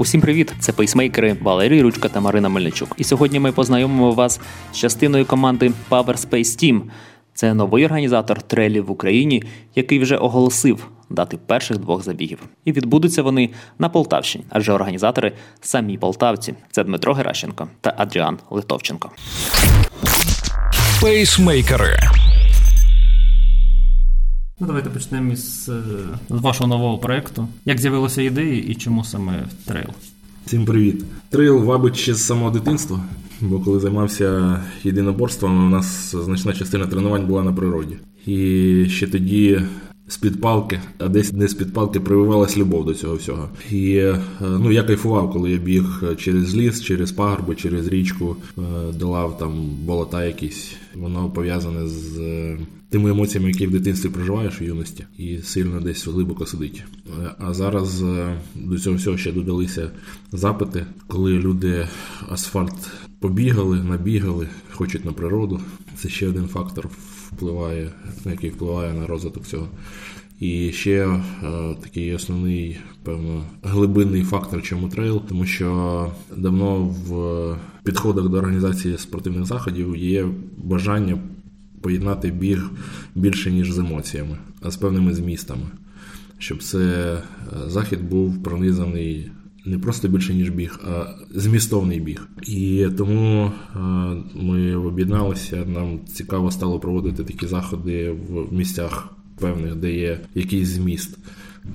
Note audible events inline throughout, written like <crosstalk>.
Усім привіт! Це пейсмейкери Валерій Ручка та Марина Мельничук. І сьогодні ми познайомимо вас з частиною команди Power Space Team. Це новий організатор трейлів в Україні, який вже оголосив дати перших двох забігів. І відбудуться вони на Полтавщині, адже організатори самі полтавці. Це Дмитро Геращенко та Адріан Литовченко. Пейсмейкери. Ну, давайте почнемо із е, з вашого нового проєкту. Як з'явилася ідея і чому саме трейл? Всім привіт. Трейл, мабуть, ще з самого дитинства, бо коли займався єдиноборством, у нас значна частина тренувань була на природі. І ще тоді з-під палки, а десь не з-під палки прививалась любов до цього всього. І е, ну, я кайфував, коли я біг через ліс, через пагорби, через річку, е, долав там болота якісь. Воно пов'язане з е, тими емоціями, які в дитинстві проживаєш у юності, і сильно десь глибоко сидить. А зараз до цього всього ще додалися запити, коли люди асфальт побігали, набігали, хочуть на природу. Це ще один фактор впливає, який впливає на розвиток цього. І ще е, такий основний, певно, глибинний фактор, чому трейл, тому що давно в підходах до організації спортивних заходів є бажання поєднати біг більше ніж з емоціями, а з певними змістами, щоб це е, захід був пронизаний не просто більше, ніж біг, а змістовний біг. І тому ми об'єдналися. Нам цікаво стало проводити такі заходи в місцях певних, де є якийсь зміст.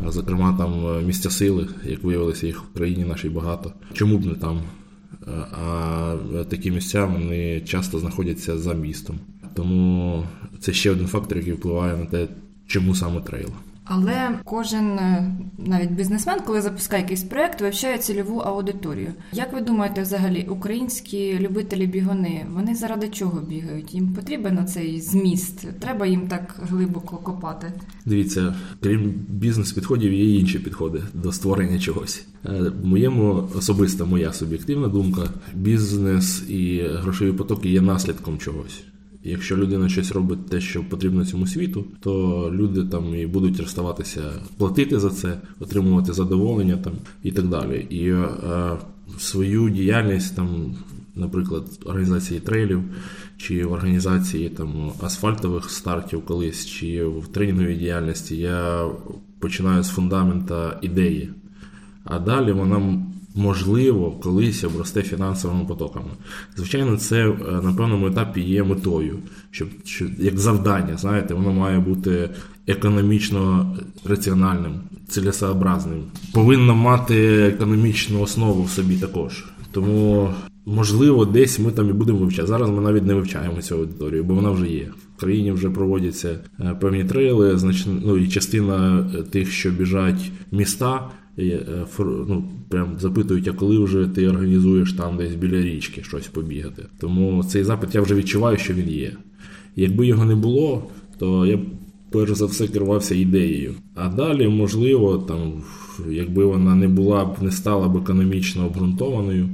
Зокрема, там місця сили, як виявилося, їх в країні нашій багато. Чому б не там? А такі місця вони часто знаходяться за містом. Тому це ще один фактор, який впливає на те, чому саме трейл. Але кожен е, навіть бізнесмен, коли запускає якийсь проект, вивчає цільову аудиторію. Як ви думаєте, взагалі українські любителі бігуни вони заради чого бігають? Їм потрібен цей зміст? Треба їм так глибоко копати? Дивіться, крім бізнес-підходів, є інші підходи до створення чогось. Е, моєму особиста моя суб'єктивна думка: бізнес і грошові потоки є наслідком чогось. Якщо людина щось робить те, що потрібно цьому світу, то люди там і будуть розставатися платити за це, отримувати задоволення там і так далі. І е, свою діяльність там, наприклад, організації трейлів чи в організації там асфальтових стартів колись, чи в тренінговій діяльності я починаю з фундамента ідеї. А далі вона можливо, колись обросте фінансовими потоками. Звичайно, це е, на певному етапі є метою, щоб, щоб як завдання, знаєте, воно має бути економічно раціональним, цілесообразним. Повинно мати економічну основу в собі також. Тому. Можливо, десь ми там і будемо вивчати. Зараз ми навіть не вивчаємо цю аудиторію, бо вона вже є. В країні вже проводяться е, певні трейли, ну і частина е, тих, що біжать міста, Е, ну, прям запитують, а коли вже ти організуєш там десь біля річки щось побігати. Тому цей запит я вже відчуваю, що він є. Якби його не було, то я б перш за все керувався ідеєю. А далі, можливо, там, якби вона не була б не стала б економічно обґрунтованою,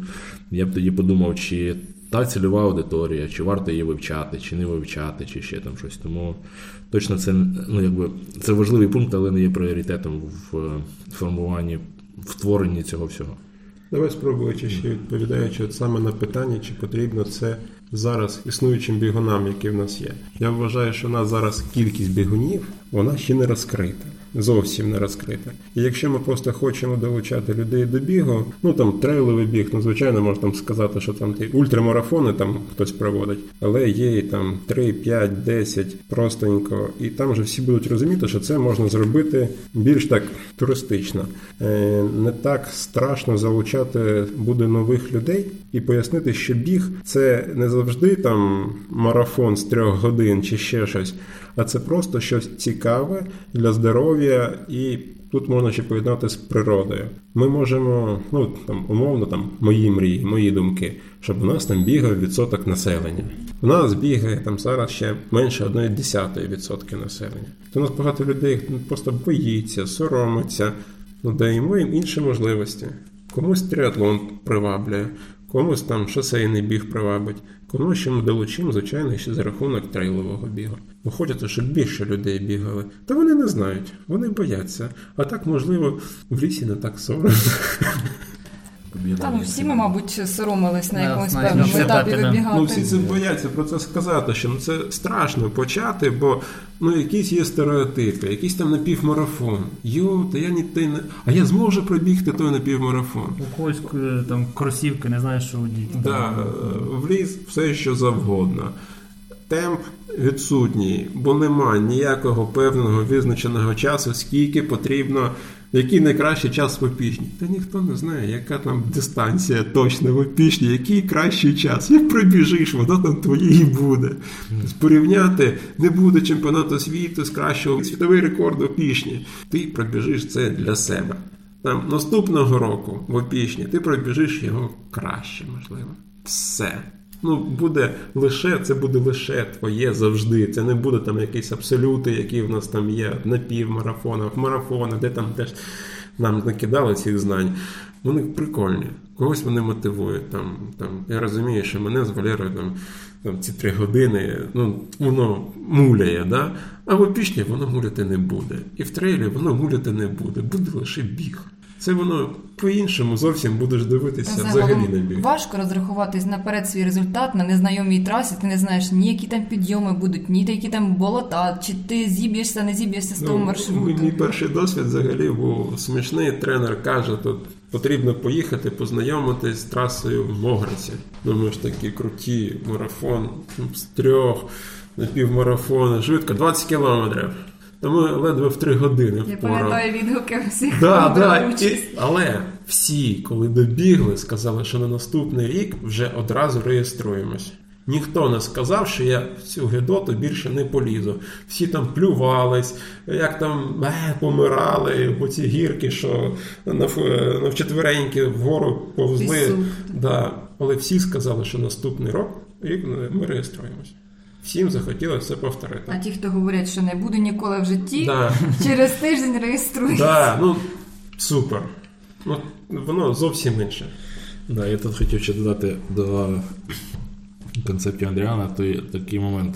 я б тоді подумав, чи та цільова аудиторія, чи варто її вивчати, чи не вивчати, чи ще там щось. Тому точно це ну, якби, це важливий пункт, але не є пріоритетом в формуванні, в творенні цього всього. Давай спробуючи ще відповідаючи от саме на питання, чи потрібно це зараз існуючим бігунам, які в нас є. Я вважаю, що в нас зараз кількість бігунів, вона ще не розкрита зовсім не розкрита. І якщо ми просто хочемо долучати людей до бігу, ну там трейловий біг, ну звичайно, можна там сказати, що там ті ультрамарафони там хтось проводить, але є і там 3, 5, 10 простенько, і там вже всі будуть розуміти, що це можна зробити більш так туристично. Е, не так страшно залучати буде нових людей і пояснити, що біг це не завжди там марафон з трьох годин чи ще щось а це просто щось цікаве для здоров'я, і тут можна ще поєднати з природою. Ми можемо, ну там умовно, там мої мрії, мої думки, щоб у нас там бігав відсоток населення. У нас бігає там зараз ще менше 1,1% населення. То у нас багато людей ну, просто боїться, соромиться, ну даємо їм інші можливості. Комусь триатлон приваблює, комусь там шосейний біг привабить, комусь ще ми долучимо, звичайно, ще за рахунок трейлового бігу. Бо хочеться, щоб більше людей бігали. Та вони не знають, вони бояться. А так, можливо, в лісі не так соромно. Та ну всі ми, мабуть, соромились на якомусь певному етапі вибігати. Ну, всі це бояться про це сказати, що ну, це страшно почати, бо ну, якісь є стереотипи, якийсь там напівмарафон. Йо, та я ні ти не. А я зможу пробігти той напівмарафон. У когось е, там кросівки, не знаєш, що одіти. Да, е, в ліс все, що завгодно. Темп відсутній, бо немає ніякого певного визначеного часу, скільки потрібно, який найкращий час в опішні. Та ніхто не знає, яка там дистанція точно в опішні, який кращий час. Як пробіжиш, воно там твоє і буде. Порівняти не буде чемпіонату світу з кращого світовий рекорд в опішні. Ти пробіжиш це для себе. Там наступного року в опішні ти пробіжиш його краще, можливо. Все. Ну, буде лише, це буде лише твоє завжди. Це не буде там якісь абсолюти, які в нас там є на півмарафонах, марафонах, де там теж нам накидали цих знань. Вони прикольні. Когось вони мотивують. Там, там, я розумію, що мене з Валерою там, там ці три години, ну, воно муляє, да? а в опішні воно муляти не буде. І в трейлі воно муляти не буде, буде лише біг. Це воно по-іншому зовсім будеш дивитися взагалі на біг. важко розрахуватись наперед свій результат на незнайомій трасі. Ти не знаєш ні які там підйоми будуть, ні які там болота, чи ти зіб'єшся, не зіб'єшся з того маршруту. Ну, Мій перший досвід взагалі був смішний. Тренер каже, тут потрібно поїхати познайомитись з трасою в Могриці. Думаєш, такі круті марафон ну, з трьох на півмарафону, швидко 20 кілометрів. Ми ледве в три години Я пам'ятаю відгуки всіх. Да, да, і, але всі, коли добігли, сказали, що на наступний рік вже одразу реєструємось. Ніхто не сказав, що я в цю гедоту більше не полізу. Всі там плювались, як там е, помирали, бо ці гірки, що нав- навчетвереньки вгору повзли. Да. Але всі сказали, що наступний рік рік ми реєструємось. Всім захотілося це повторити. А ті, хто говорять, що не буду ніколи в житті, Да. <laughs> через тиждень реєструються. Да, ну супер. Ну, воно зовсім інше. Да, я тут хотів ще додати до концептів Андріана той, такий момент,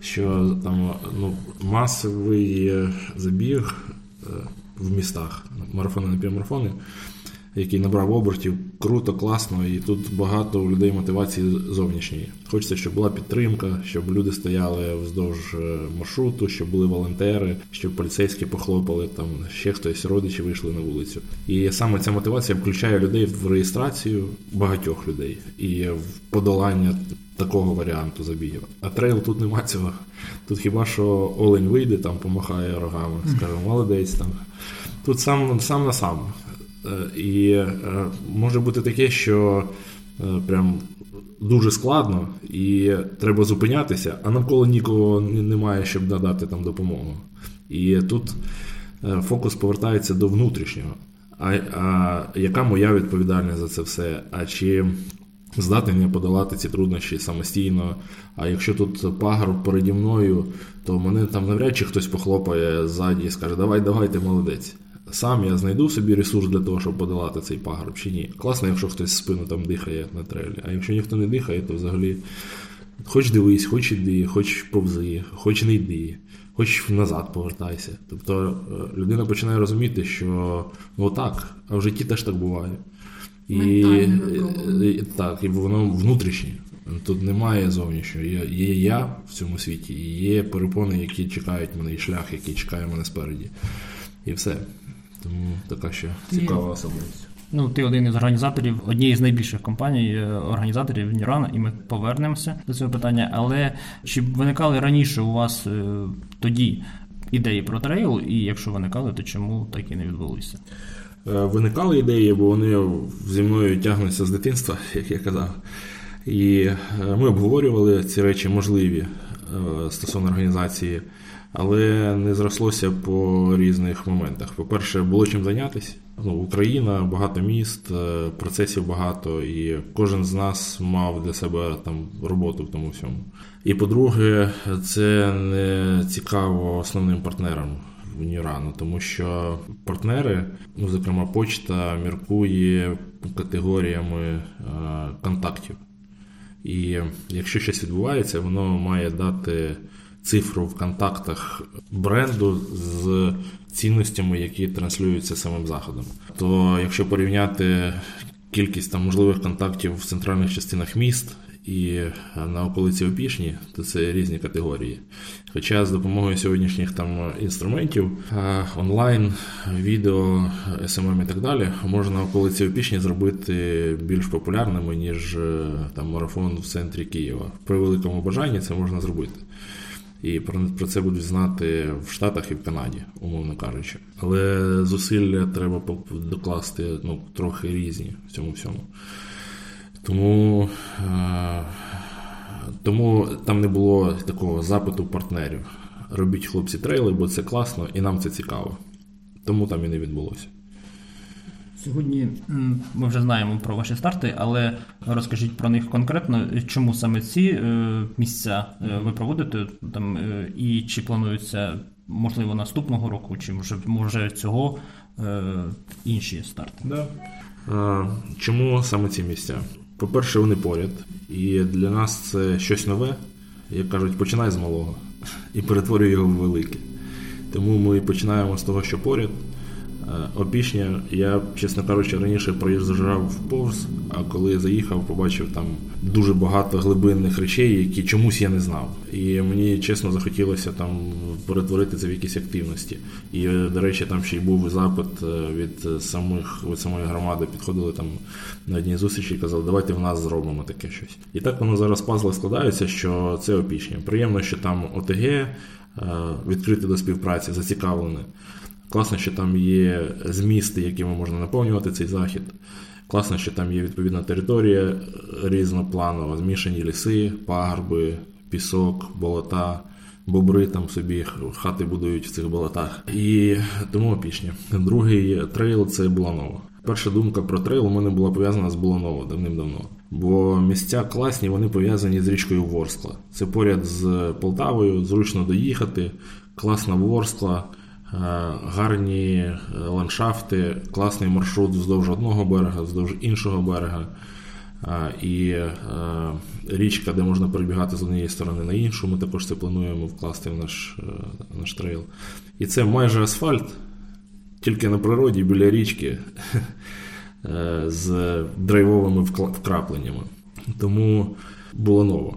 що там ну, масовий е, забіг е, в містах, марафони на півмарафони, який набрав обертів, круто, класно, і тут багато у людей мотивації зовнішньої. Хочеться, щоб була підтримка, щоб люди стояли вздовж е, маршруту, щоб були волонтери, щоб поліцейські похлопали, там ще хтось, родичі вийшли на вулицю. І саме ця мотивація включає людей в реєстрацію багатьох людей і в подолання такого варіанту забігів. А трейл тут нема цього. Тут хіба що олень вийде, там помахає рогами, скаже, молодець там. Тут сам, сам на сам. Е, І е, може бути таке, що е, прям дуже складно і треба зупинятися, а навколо нікого немає, щоб надати там допомогу. І тут фокус повертається до внутрішнього. А, а яка моя відповідальність за це все? А чи здатний я подолати ці труднощі самостійно? А якщо тут пагорб переді мною, то мене там навряд чи хтось похлопає ззаді і скаже, давай, давай, ти молодець. Сам я знайду собі ресурс для того, щоб подолати цей пагорб чи ні. Класно, якщо хтось спину там дихає на трейлі. А якщо ніхто не дихає, то взагалі хоч дивись, хоч іди, хоч повзи, хоч не йди, хоч назад повертайся. Тобто е, людина починає розуміти, що ну так, а в житті теж так буває. І, Ментальне і- так, і воно внутрішнє. Тут немає зовнішнього. Є, є я в цьому світі, і є перепони, які чекають мене, і шлях, який чекає мене спереді. І все. Тому така ще цікава особливість. Ну, ти один із організаторів однієї з найбільших компаній, е, організаторів Нірана, і ми повернемося до цього питання. Але чи виникали раніше у вас е, тоді ідеї про трейл? І якщо виникали, то чому так і не відбулися? Е, Виникали ідеї, бо вони зі мною тягнуться з дитинства, <laughs> як я казав. І ми обговорювали ці речі можливі стосовно організації, але не зрослося по різних моментах. По-перше, було чим зайнятися. Ну, Україна, багато міст, е, процесів багато, і кожен з нас мав для себе там роботу в тому всьому. І по-друге, це не цікаво основним партнерам в Нірану, тому що партнери, ну зокрема, почта міркує категоріями е, контактів. І якщо щось відбувається, воно має дати цифру в контактах бренду з цінностями, які транслюються самим заходом. То якщо порівняти кількість там можливих контактів в центральних частинах міст і на околиці Опішні, то це різні категорії. Хоча з допомогою сьогоднішніх там інструментів, онлайн, відео, СММ і так далі, можна околиці Опішні зробити більш популярними, ніж там марафон в центрі Києва. При великому бажанні це можна зробити. І про про це будуть знати в Штатах і в Канаді, умовно кажучи. Але зусилля треба докласти ну, трохи різні в цьому всьому. Тому е, тому там не було такого запиту партнерів. Робіть хлопці трейли, бо це класно і нам це цікаво. Тому там і не відбулося. Сьогодні ми вже знаємо про ваші старти, але розкажіть про них конкретно, чому саме ці е, місця е, ви проводите там і чи планується можливо наступного року, чи може може цього інші старти? Да. Чому саме ці місця? По-перше, вони поряд. І для нас це щось нове. Як кажуть, починай з малого і перетворюй його в велике. Тому ми починаємо з того, що поряд. Е, Опішня, я, чесно кажучи, раніше проїжджав повз, а коли заїхав, побачив там дуже багато глибинних речей, які чомусь я не знав. І мені чесно захотілося там перетворити це в якісь активності. І, до речі, там ще й був запит е, від самих від самої громади. Підходили там на одній зустрічі і казали, давайте в нас зробимо таке щось. І так воно зараз пазли складаються, що це опішня. Приємно, що там ОТГ е, відкрите до співпраці, зацікавлене. Класно, що там є змісти, якими можна наповнювати цей захід. Класно, що там є відповідна територія різнопланова, змішані ліси, пагорби, пісок, болота, бобри там собі хати будують в цих болотах. І тому Опішня. Другий трейл це Буланово. Перша думка про трейл у мене була пов'язана з Буланово давним-давно. Бо місця класні, вони пов'язані з річкою Ворскла. Це поряд з Полтавою, зручно доїхати, класна Ворскла. Е, гарні е, ландшафти, класний маршрут вздовж одного берега, вздовж іншого берега. Е, і річка, де можна перебігати з однієї сторони на іншу, ми також це плануємо вкласти в наш наш трейл. І це майже асфальт, тільки на природі біля річки <laughs> з драйвовими вкрапленнями. Тому було ново.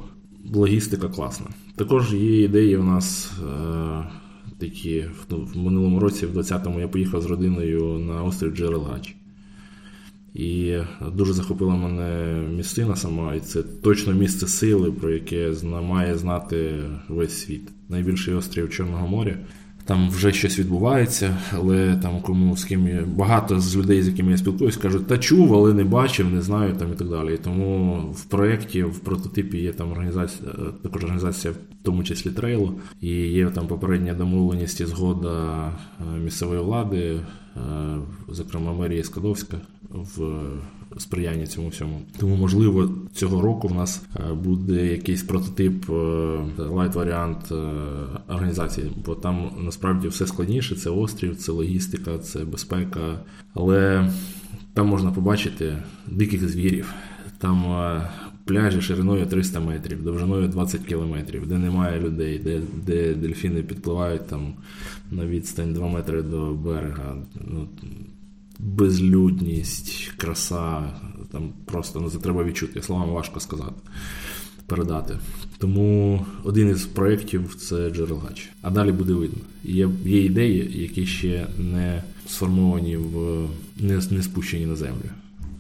Логістика класна. Також є ідеї у нас такі в минулому році, в 20-му, я поїхав з родиною на острів Джерелач. І дуже захопила мене місцина сама, і це точно місце сили, про яке має знати весь світ. Найбільший острів Чорного моря там вже щось відбувається, але там кому з ким багато з людей, з якими я спілкуюсь, кажуть, та чув, але не бачив, не знаю там і так далі. І тому в проєкті, в прототипі є там організація, також організація, в тому числі трейлу, і є там попередня домовленість і згода е, місцевої влади, е, зокрема мерії Скадовська в сприяння цьому всьому. Тому, можливо, цього року в нас е, буде якийсь прототип light варіант організації, бо там насправді все складніше. Це острів, це логістика, це безпека. Але там можна побачити диких звірів. Там е, пляжі шириною 300 метрів, довжиною 20 кілометрів, де немає людей, де де дельфіни підпливають там на відстань 2 метри до берега. Ну, Безлюдність, краса, там просто це треба відчути. Словами важко сказати, передати. Тому один із проєктів це джерелгач. А далі буде видно. Є є ідеї, які ще не сформовані в не, не спущені на землю.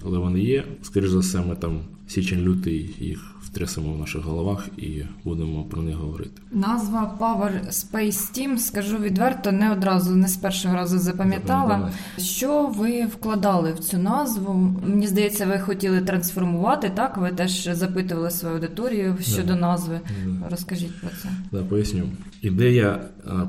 Але вони є. Скоріше за все, ми там січень-лютий їх втрясемо в наших головах і будемо про них говорити. Назва Power Space Team, скажу відверто, не одразу, не з першого разу запам'ятала. Що ви вкладали в цю назву? Мені здається, ви хотіли трансформувати, так? Ви теж запитували свою аудиторію щодо да. назви. Да. Розкажіть про це. Да, поясню. Ідея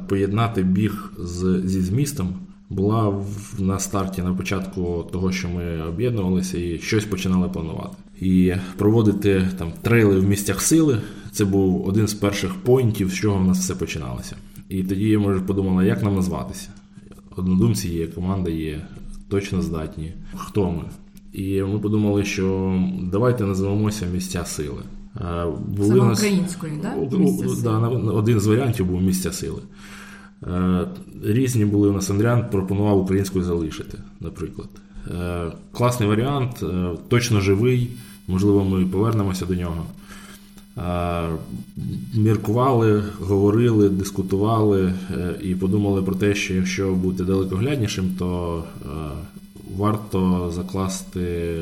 поєднати біг з, зі змістом. Була в, на старті на початку того, що ми об'єднувалися і щось починали планувати і проводити там трейли в місцях сили. Це був один з перших поінтів, з чого в нас все починалося. І тоді ми подумали, як нам назватися. Однодумці є, команда є, точно здатні. Хто ми? І ми подумали, що давайте називемося місця сили. Були Саме нас... української, да? да? Один з варіантів був місця сили. Різні були у нас Андріан пропонував українською залишити, наприклад. Класний варіант, точно живий, можливо, ми повернемося до нього. Е, міркували, говорили, дискутували і подумали про те, що якщо бути далекогляднішим, то варто закласти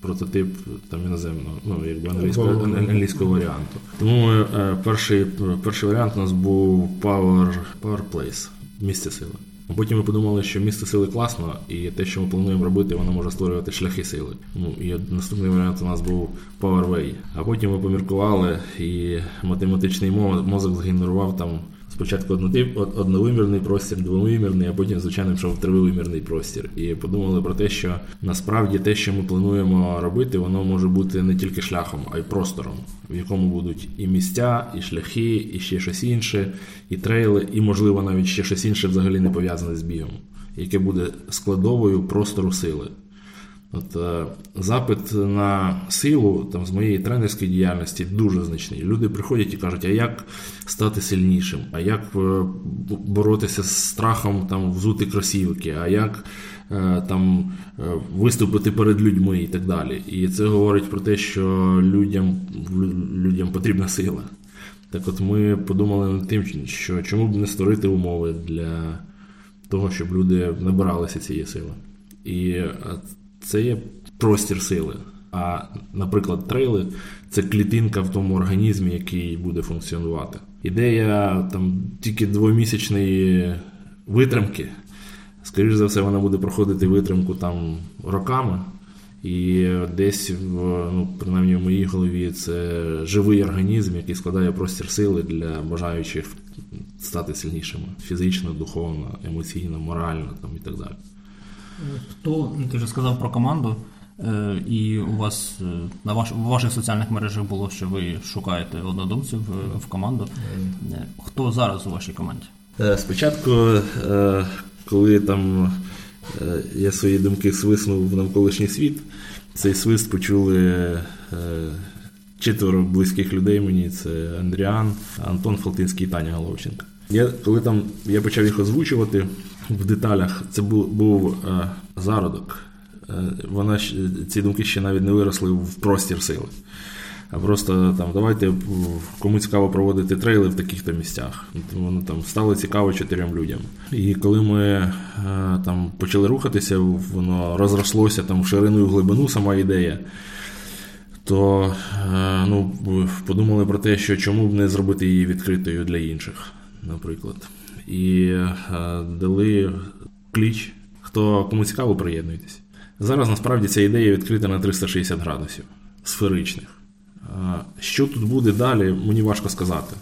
прототип там іноземного, ну якби англійського англійського варіанту. Тому перший перший варіант у нас був Power, Power Place, місце сили. Потім ми подумали, що місце сили класно, і те, що ми плануємо робити, воно може створювати шляхи сили. Ну і наступний варіант у нас був Powerway. А потім ми поміркували, і математичний мозок згенерував там Спочатку одновимірний простір, двовимірний, а потім, звичайно, пішов тривимірний простір. І подумали про те, що насправді те, що ми плануємо робити, воно може бути не тільки шляхом, а й простором, в якому будуть і місця, і шляхи, і ще щось інше, і трейли, і, можливо, навіть ще щось інше взагалі не пов'язане з бігом, яке буде складовою простору сили. От е, Запит на силу там, з моєї тренерської діяльності дуже значний. Люди приходять і кажуть, а як стати сильнішим, а як е, боротися з страхом там, взути кросівки, а як е, там, виступити перед людьми і так далі. І це говорить про те, що людям, людям потрібна сила. Так от ми подумали над тим, що чому б не створити умови для того, щоб люди набиралися цієї сили. І це є простір сили. А, наприклад, трейли це клітинка в тому організмі, який буде функціонувати. Ідея там тільки двомісячної витримки, скоріш за все, вона буде проходити витримку там роками. І десь, в, ну, принаймні в моїй голові, це живий організм, який складає простір сили для бажаючих стати сильнішими фізично, духовно, емоційно, морально там, і так далі. Хто ти вже сказав про команду, е, і у вас е, на ваш, в ваших соціальних мережах було, що ви шукаєте однодумців е, в команду. Хто зараз у вашій команді? Спочатку, коли там я свої думки свиснув в навколишній світ, цей свист почули четверо близьких людей мені: це Андріан, Антон Фалтинський і Таня Головченко. Я коли там я почав їх озвучувати в деталях, це був був е, зародок. Е, вона ці думки ще навіть не виросли в простір сили. А просто там давайте кому цікаво проводити трейли в таких-то місцях. Воно там стало цікаво чотирьом людям. І коли ми е, там почали рухатися, воно розрослося там в ширину і в глибину сама ідея. То е, ну, подумали про те, що чому б не зробити її відкритою для інших наприклад. І е, дали кліч, хто кому цікаво, приєднуйтесь. Зараз насправді ця ідея відкрита на 360 градусів сферичних. Що тут буде далі, мені важко сказати.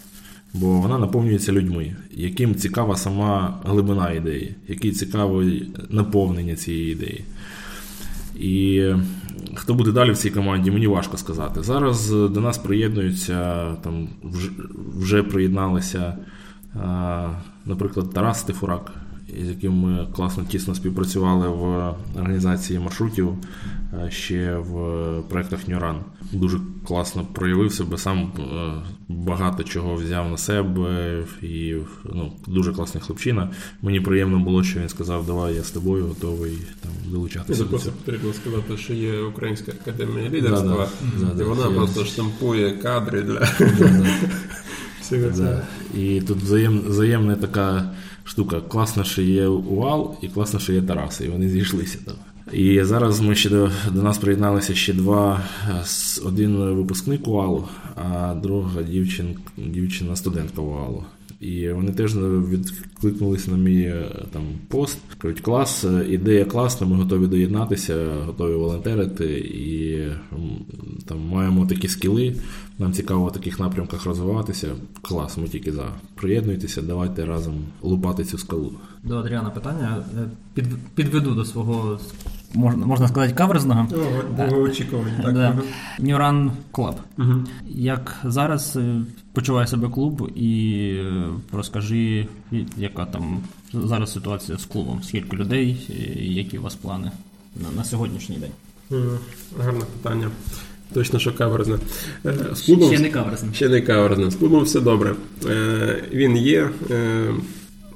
Бо вона наповнюється людьми, яким цікава сама глибина ідеї, який цікавий наповнення цієї ідеї. І хто буде далі в цій команді, мені важко сказати. Зараз до нас приєднуються, там вже приєдналися наприклад, Тарас Стефурак, з яким ми класно тісно співпрацювали в організації маршрутів ще в проєктах Нюран. Дуже класно проявив себе, сам е, багато чого взяв на себе і ну, дуже класний хлопчина. Мені приємно було, що він сказав, давай я з тобою готовий там долучатися. Це просто потрібно сказати, що є Українська академія лідерства, да, да, і вона просто штампує кадри для. Да. І тут взаєм, взаємна така штука. Класно, що є Уал, і класно, що є Тарас, і вони зійшлися там. І зараз ми ще до, до нас приєдналися ще два: один випускник УАЛу, а друга дівчин, дівчина студентка УАЛу. І вони теж відкликнулися на мій е, там пост. Кажуть, клас, е, ідея класна, ми готові доєднатися, готові волонтерити і там маємо такі скіли. Нам цікаво в таких напрямках розвиватися. Клас, ми тільки за. Приєднуйтеся, давайте разом лупати цю скалу. До Адріана питання е, під, підведу до свого можна можна сказати, каверзного. Довгоочікувані, так. Да. New Run Club. Угу. Як зараз е, почуває себе клуб, і е, розкажи, яка там зараз ситуація з клубом? Скільки людей, які у вас плани на, на сьогоднішній день? Гарне питання. Точно, що каверзне. Е, з клубом, Ще не каверзне. Ще не каверзне. З клубом все добре. Він є.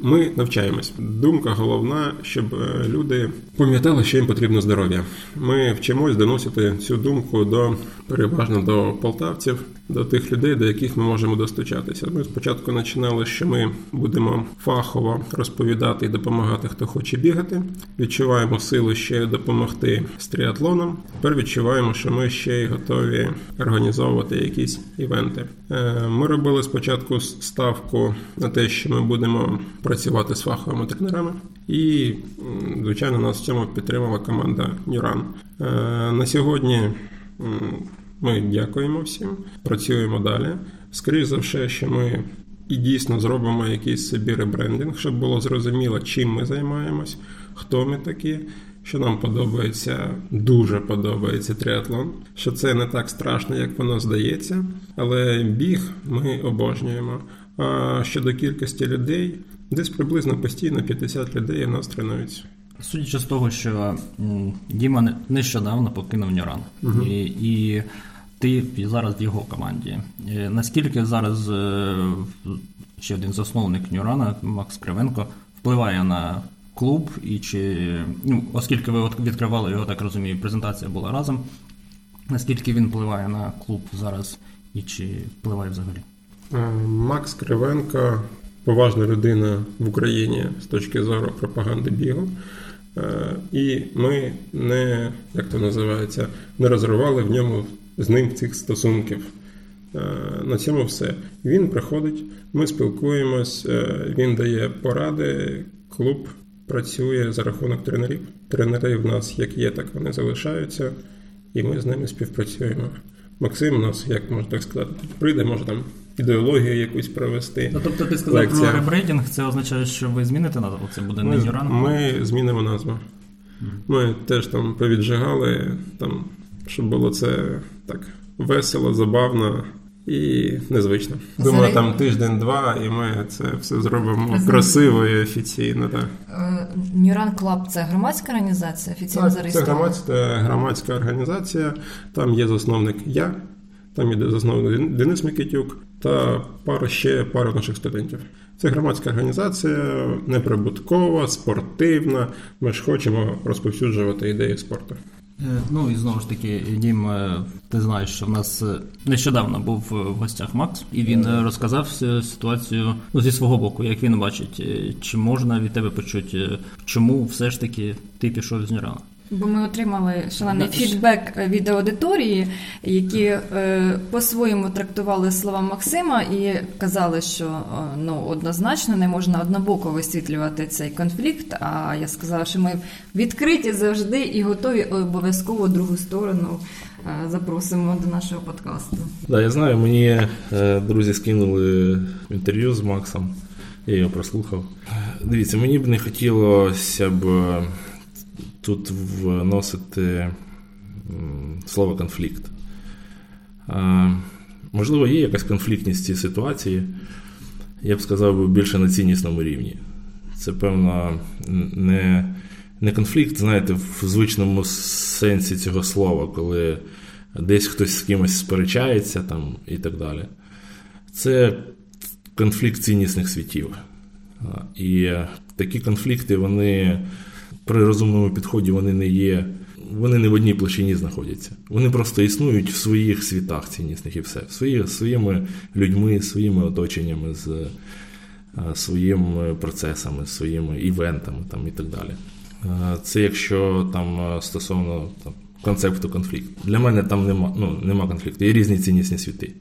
Ми навчаємось. Думка головна, щоб е, люди пам'ятали, що їм потрібно здоров'я. Ми вчимось доносити цю думку до переважно до полтавців, до тих людей, до яких ми можемо достучатися. Ми спочатку починали, що ми будемо фахово розповідати і допомагати, хто хоче бігати. Відчуваємо силу ще допомогти з тріатлоном. Тепер відчуваємо, що ми ще й готові організовувати якісь івенти. Е, ми робили спочатку ставку на те, що ми будемо працювати з фаховими тренерами, і звичайно нас в цьому підтримала команда Нюран. Е, на сьогодні. Ми дякуємо всім, працюємо далі. Скоріше за все, що ми і дійсно зробимо якийсь собі ребрендинг, щоб було зрозуміло, чим ми займаємось, хто ми такі. Що нам подобається, дуже подобається тріатлон, що це не так страшно, як воно здається, але біг ми обожнюємо. А щодо кількості людей, десь приблизно постійно 50 людей у нас тренуються. Судячи з того, що Діма нещодавно покинув Нюран, угу. і, і ти зараз в його команді. Е, наскільки зараз е, ще один засновник Нюрана, Макс Кривенко, впливає на клуб, і чи, ну, оскільки ви відкривали його, так розумію, презентація була разом, наскільки він впливає на клуб зараз і чи впливає взагалі? Е, Макс Кривенко поважна людина в Україні з точки зору пропаганди бігу. І ми не, як то називається, не розривали в ньому з ним цих стосунків. Е, на цьому все. Він приходить, ми спілкуємось, е, він дає поради, клуб працює за рахунок тренерів. Тренери в нас як є, так вони залишаються, і ми з ними співпрацюємо. Максим у нас, як можна так сказати, прийде, може там ідеологію якусь провести. Ну, Тобто ти сказав Лекція. про ребрейдинг, це означає, що ви зміните назву? Це буде не Нюран? Ми змінимо назву. Ми теж там повіджигали там щоб було це так весело, забавно і незвично. Думаю, там тиждень-два, і ми це все зробимо красиво і офіційно. Так. New Run Club це громадська організація, офіційно так, зареєстрована? Це громадська, громадська організація, там є засновник я. Там іде засновник Денис Микитюк та пара ще пара наших студентів. Це громадська організація, неприбуткова, спортивна. Ми ж хочемо розповсюджувати ідеї спорту. Е, ну і знову ж таки, Дім, е, ти знаєш, що в нас е, нещодавно був в гостях Макс, і він розказав ситуацію ну, зі свого боку, як він бачить, чи можна від тебе почути, чому все ж таки ти пішов з Нірана. Бо ми отримали шалений фідбек від аудиторії, які е, по-своєму трактували слова Максима і казали, що е, ну однозначно не можна однобоко висвітлювати цей конфлікт. А я сказала, що ми відкриті завжди і готові обов'язково другу сторону. Е, запросимо до нашого подкасту. Да, я знаю, мені е, друзі скинули інтерв'ю з Максом, я його прослухав. Дивіться, мені б не хотілося б тут вносити слово конфлікт. Можливо, є якась конфліктність цій ситуації, я б сказав, більше на ціннісному рівні. Це, певно, не не конфлікт, знаєте, в звичному сенсі цього слова, коли десь хтось з кимось сперечається там, і так далі. Це конфлікт ціннісних світів. І такі конфлікти, вони при розумному підході вони не є, вони не в одній площині знаходяться. Вони просто існують в своїх світах ціннісних і все, Свої, своїми людьми, своїми оточеннями, з своїми процесами, своїми івентами там, і так далі. Це якщо там стосовно там, концепту конфлікту. Для мене там нема, ну, нема конфлікту, є різні ціннісні світи.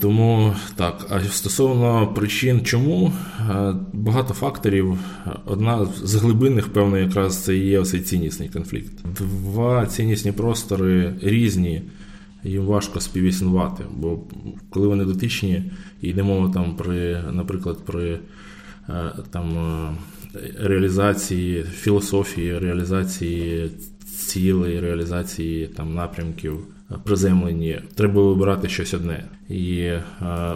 Тому так, а стосовно причин, чому багато факторів. Одна з глибинних, певно, якраз це є цей ціннісний конфлікт. Два ціннісні простори різні, їм важко співіснувати, бо коли вони дотичні, і йде мова там при, наприклад, при там реалізації філософії, реалізації цілей, реалізації там напрямків приземлені, треба вибирати щось одне. І е,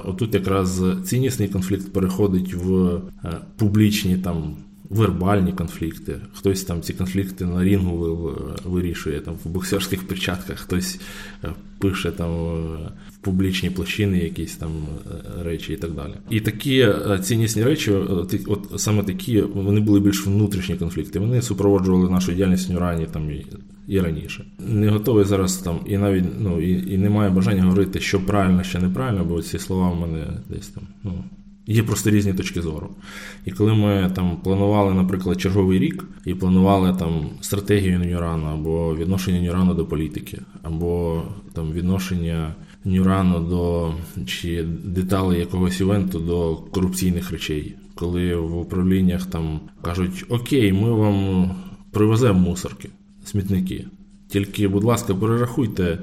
отут якраз ціннісний конфлікт переходить в е, публічні там вербальні конфлікти. Хтось там ці конфлікти на рінгу вирішує там в боксерських перчатках, хтось е, пише там в публічні площини якісь там речі і так далі. І такі ціннісні речі, от саме такі, вони були більш внутрішні конфлікти. Вони супроводжували нашу діяльність в Нюрані там і раніше. Не готовий зараз там, і навіть ну і, і немає бажання говорити, що правильно, що неправильно, бо ці слова в мене десь там. ну, Є просто різні точки зору. І коли ми там планували, наприклад, черговий рік і планували там стратегію Нюрану, або відношення Нюрану до політики, або там відношення Нюрану до чи деталей якогось івенту до корупційних речей, коли в управліннях там кажуть: Окей, ми вам привеземо мусорки смітники. Тільки, будь ласка, перерахуйте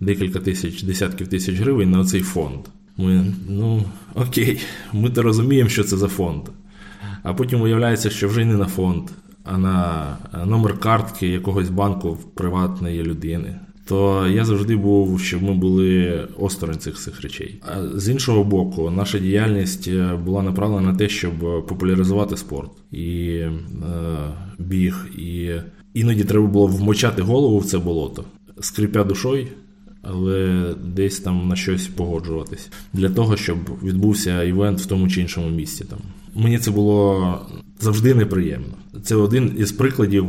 декілька тисяч, десятків тисяч гривень на цей фонд. Ми, ну, окей, ми то розуміємо, що це за фонд. А потім виявляється, що вже не на фонд, а на номер картки якогось банку приватної людини. То я завжди був, щоб ми були осторонь цих цих речей. А з іншого боку, наша діяльність була направлена на те, щоб популяризувати спорт і е, біг, і Іноді треба було вмочати голову в це болото, скрипя душою, але десь там на щось погоджуватись для того, щоб відбувся івент в тому чи іншому місці. Там мені це було завжди неприємно. Це один із прикладів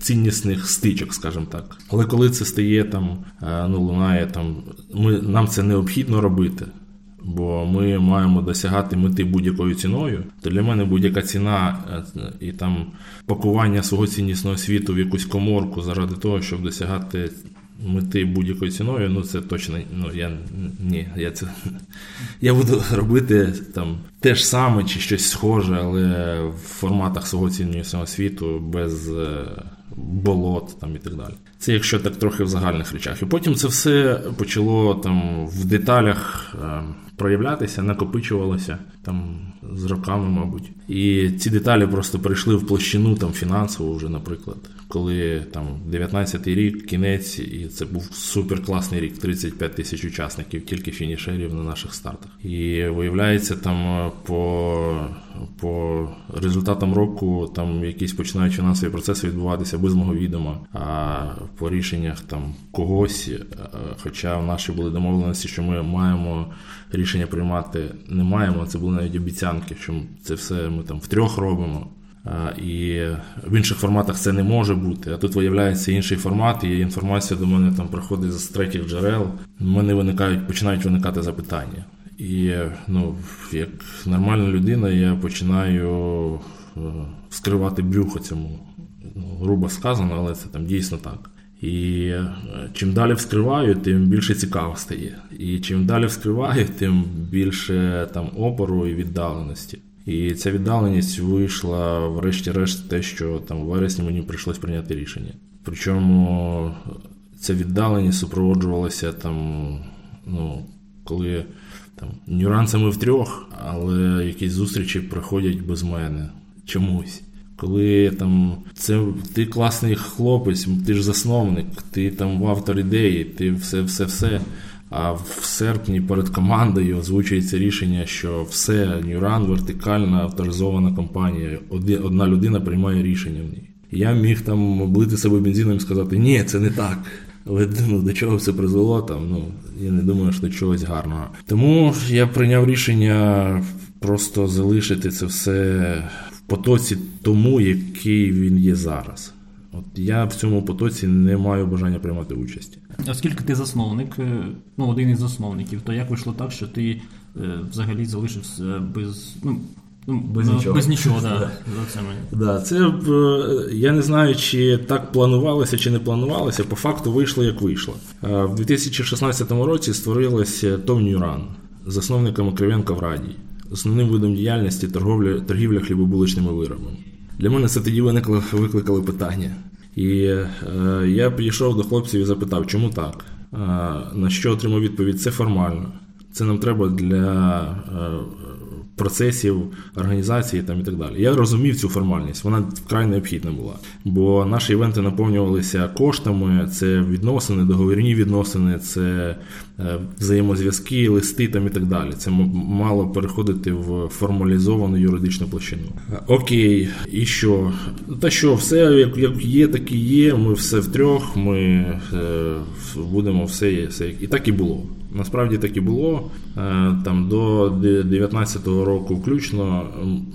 ціннісних стичок, скажімо так. Але коли це стає там, е, ну лунає там, ми нам це необхідно робити бо ми маємо досягати мети будь-якою ціною, то для мене будь-яка ціна е, і там пакування свого ціннісного світу в якусь коморку заради того, щоб досягати мети будь-якою ціною, ну це точно ну я ні, я це я буду робити там те ж саме чи щось схоже, але в форматах свого ціннісного світу без е, болот там і так далі. Це якщо так трохи в загальних речах. І потім це все почало там в деталях. Е, проявлятися, накопичувалося там з роками, мабуть. І ці деталі просто перейшли в площину там фінансову вже, наприклад, коли там 19-й рік, кінець, і це був супер класний рік, 35 тисяч учасників, тільки фінішерів на наших стартах. І виявляється, там по по результатам року там якісь починають фінансові процеси відбуватися без мого відома, а по рішеннях там когось, хоча в нашій були домовленості, що ми маємо рішення приймати не маємо. Це були навіть обіцянки, що це все ми там втрьох робимо. І в інших форматах це не може бути. А тут виявляється інший формат, і інформація до мене там приходить з третіх джерел. У мене виникають, починають виникати запитання. І ну, як нормальна людина, я починаю е, вскривати брюхо цьому. Ну, грубо сказано, але це там дійсно так. І е, чим далі вскриваю, тим більше цікаво стає. І чим далі вскриваю, <laughs> тим більше там опору і віддаленості. І ця віддаленість вийшла, врешті-решт, те, що там в вересні мені прийшлось прийняти рішення. Причому ця віддаленість супроводжувалася там, ну, коли там нюансами в трьох, але якісь зустрічі приходять без мене чомусь. Коли там це ти класний хлопець, ти ж засновник, ти там автор ідеї, ти все-все-все. А в серпні перед командою озвучується рішення, що все, Нюран, вертикальна авторизована компанія. Одна людина приймає рішення в ній. Я міг там облити себе бензином і сказати, ні, це не так. Але ну, до чого все призвело, там, ну, я не думаю, що до чогось гарного. Тому я прийняв рішення просто залишити це все потоці тому, який він є зараз. От я в цьому потоці не маю бажання приймати участь. Оскільки ти засновник, е, ну один із засновників, то як вийшло так, що ти е, взагалі залишився без ну. Ну, без нічого, без нічого, да. <laughs> да. Це, да, це я не знаю, чи так планувалося, чи не планувалося. По факту вийшло, як вийшло. Е, в 2016 році створилася Том Нюран, засновником Кривенка в Радії основним видом діяльності торговля, торгівля хлібобуличними виробами. Для мене це тоді виникло, викликало питання. І е, я підійшов до хлопців і запитав, чому так? Е, на що отримав відповідь? Це формально. Це нам треба для е, процесів організації там і так далі. Я розумів цю формальність, вона вкрай необхідна була. Бо наші івенти наповнювалися коштами, це відносини, договірні відносини, це е, взаємозв'язки, листи там і так далі. Це мало переходити в формалізовану юридичну площину. Окей, і що? Та що, все як є, так і є. Ми все втрьох, ми е, будемо все, все і так і було. Насправді так і було. Е, там до 2019 року включно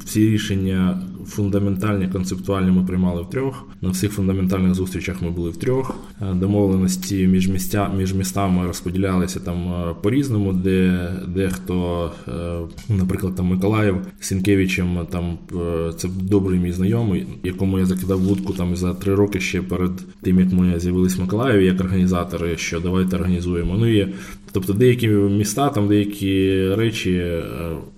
всі рішення фундаментальні, концептуальні ми приймали втрьох. На всіх фундаментальних зустрічах ми були втрьох. Е, домовленості між містя, між містами розподілялися там е, по-різному, де дехто, наприклад, там Миколаїв Сінкевичем, там це добрий мій знайомий, якому я закидав вудку там за три роки ще перед тим, як ми з'явились в Миколаєві як організатори, що давайте організуємо. Ну і Тобто деякі міста, там деякі речі е,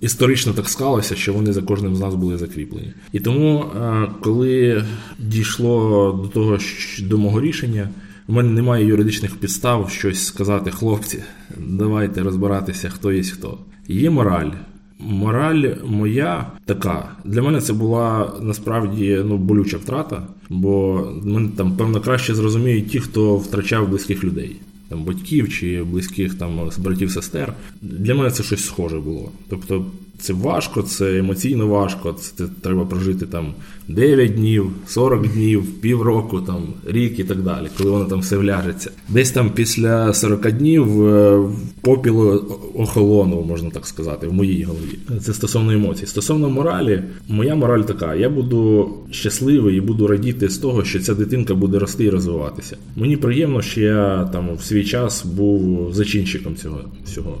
історично так склалося, що вони за кожним з нас були закріплені. І тому, е, коли дійшло до того до мого рішення, у мене немає юридичних підстав щось сказати, хлопці, давайте розбиратися, хто є хто. Є мораль. Мораль моя така. Для мене це була насправді ну, болюча втрата, бо мене там певно краще зрозуміють ті, хто втрачав близьких людей там батьків чи близьких там братів сестер. Для мене це щось схоже було. Тобто це важко, це емоційно важко. Це треба прожити там 9 днів, 40 днів, півроку, там рік і так далі, коли воно там все вляжеться. Десь там після 40 днів е, попіл охолонув, можна так сказати, в моїй голові. Це стосовно емоцій. Стосовно моралі, моя мораль така: я буду щасливий і буду радіти з того, що ця дитинка буде рости і розвиватися. Мені приємно, що я там в свій час був зачинщиком цього всього.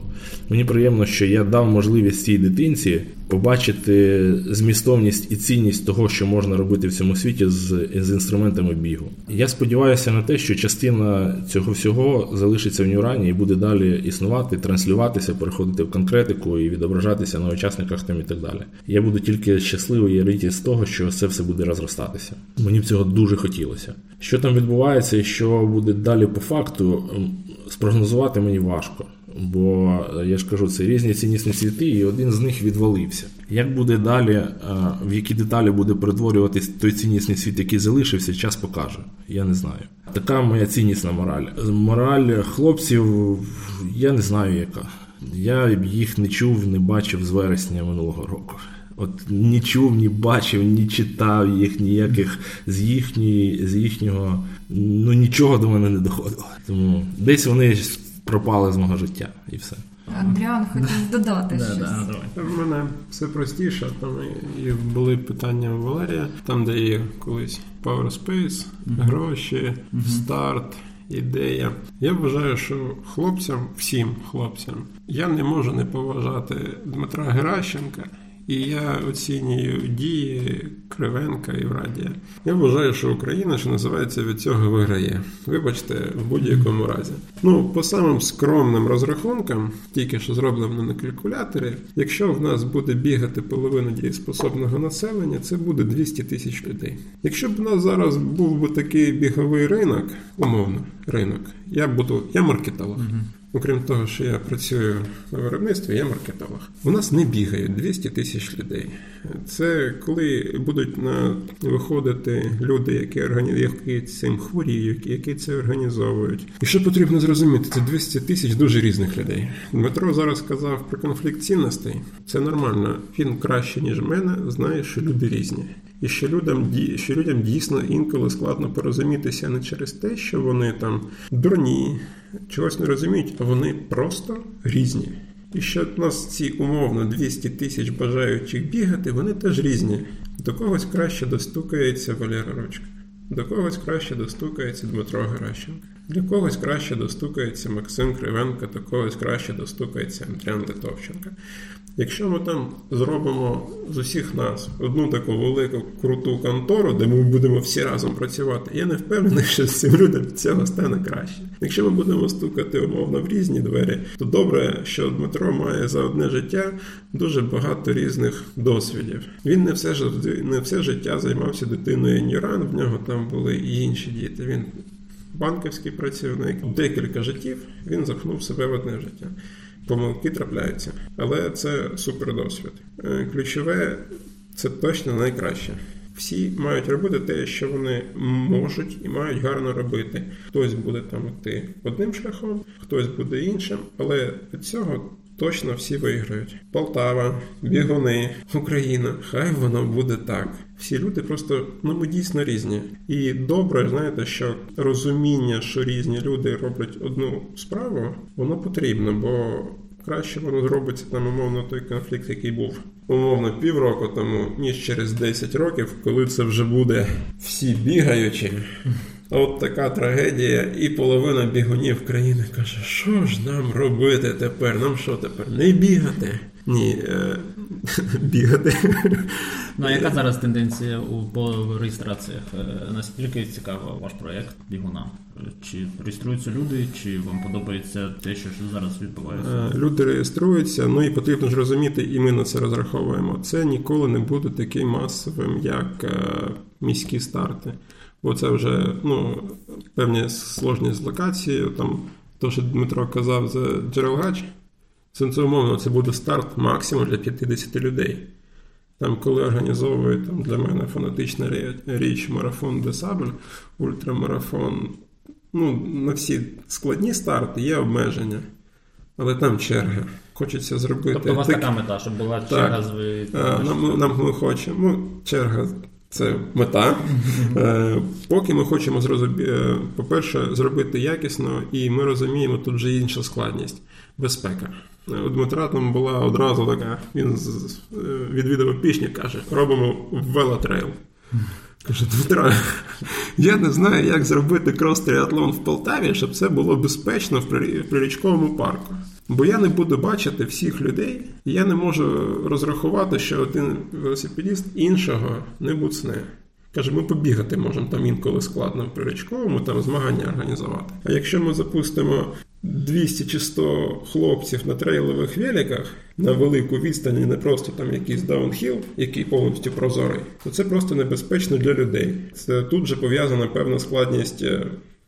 Мені приємно, що я дав можливість цій дитинці побачити змістовність і цінність того, що можна робити в цьому світі з, з інструментами бігу. Я сподіваюся на те, що частина цього всього залишиться в Нюрані і буде далі існувати, транслюватися, переходити в конкретику і відображатися на учасниках там і так далі. Я буду тільки щасливий і радіти з того, що це все буде розростатися. Мені б цього дуже хотілося. Що там відбувається і що буде далі по факту, спрогнозувати мені важко. Бо я ж кажу, це різні ціннісні світи, і один з них відвалився. Як буде далі, в які деталі буде перетворюватись той ціннісний світ, який залишився, час покаже. Я не знаю. Така моя ціннісна мораль. Мораль хлопців, я не знаю яка. Я їх не чув, не бачив з вересня минулого року. От ні чув, ні бачив, ні читав їх ніяких з їхньої, з їхнього, ну нічого до мене не доходило. Тому десь вони пропали з мого життя і все. Андріан хотів додати щось. В мене все простіше. Там і були питання у Валерія, там, де є колись PowerSpace, гроші, старт. Ідея. Я вважаю, що хлопцям, всім хлопцям, я не можу не поважати Дмитра Геращенка і я оцінюю дії Кривенка і Врадія. Я вважаю, що Україна, що називається, від цього виграє. Вибачте, в будь-якому разі. Ну, по самим скромним розрахункам, тільки що зроблено на калькуляторі, якщо в нас буде бігати половина дієспособного населення, це буде 200 тисяч людей. Якщо б у нас зараз був би такий біговий ринок, умовно, ринок, я буду, я маркетолог. Окрім того, що я працюю на виробництві, я маркетолог. У нас не бігають 200 тисяч людей. Це коли будуть на виходити люди, які органі... які цим хворіють, які це організовують. І що потрібно зрозуміти, це 200 тисяч дуже різних людей. Дмитро зараз сказав про конфлікт цінностей. Це нормально. Він краще ніж мене знає, що люди різні. І що людям що людям дійсно інколи складно порозумітися не через те, що вони там дурні, чогось не розуміють, вони просто різні. І що в нас ці умовно 200 тисяч бажаючих бігати, вони теж різні. До когось краще достукається Валера Рочка, до когось краще достукається Дмитро Геращенко, для когось краще достукається Максим Кривенко, до когось краще достукається Андріан Литовченко. Якщо ми там зробимо з усіх нас одну таку велику круту контору, де ми будемо всі разом працювати, я не впевнений, що з цим людям цього стане краще. Якщо ми будемо стукати умовно в різні двері, то добре, що Дмитро має за одне життя дуже багато різних досвідів. Він не все не все життя займався дитиною Ніран, в нього там були і інші діти. Він банківський працівник, декілька життів він запхнув себе в одне життя. помилки трапляються, але це супер досвід. Е, ключове це точно найкраще. Всі мають робити те, що вони можуть і мають гарно робити. Хтось буде там йти одним шляхом, хтось буде іншим, але від цього точно всі виграють. Полтава, бігуни, Україна. Хай воно буде так. Всі люди просто ну ми дійсно різні. І добре, знаєте, що розуміння, що різні люди роблять одну справу, воно потрібно, бо краще воно зробиться там умовно той конфлікт, який був умовно півроку тому, ніж через 10 років, коли це вже буде всі бігаючі. От така трагедія, і половина бігунів країни каже, що ж нам робити тепер? Нам що тепер? Не бігати? Ні, е- <laughs> бігати. Ну а яка зараз тенденція у по реєстраціях? Е, Наскільки цікаво ваш проєкт бігунам? Чи реєструються люди, чи вам подобається те, що зараз відбувається? Е, Люди реєструються, ну і потрібно ж розуміти, і ми на це розраховуємо. Це ніколи не буде таким масовим, як е, міські старти. Бо це вже ну, певні сложність з локацією. Там то, що Дмитро казав за Джерелгач, це це умовно, це буде старт максимум для 50 людей. Там, коли організовують там, для мене фанатична річ марафон Десабль, ультрамарафон, ну, на всі складні старти є обмеження, але там черга. Хочеться зробити. Тобто у вас так- така мета, щоб була черга з Е, Нам, нам ми хочемо. Ну, черга це мета. Е, Поки ми хочемо е, по-перше, зробити якісно, і ми розуміємо, тут вже інша складність безпека. Е, У Дмитра там була одразу така. Він е, відвідав пішні, каже: робимо велотрейл. Каже, Дмитро, я не знаю, як зробити крос-тріатлон в Полтаві, щоб це було безпечно в прирічковому парку. Бо я не буду бачити всіх людей, і я не можу розрахувати, що один велосипедіст іншого не буцне. Каже, ми побігати можемо там інколи складно в прирічковому, там змагання організувати. А якщо ми запустимо 200 чи 100 хлопців на трейлових великах на велику відстані, не просто там якийсь даунхіл, який повністю прозорий, то це просто небезпечно для людей. Це тут же пов'язана певна складність.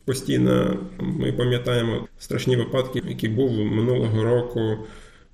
Постійно ми пам'ятаємо страшні випадки, які були минулого року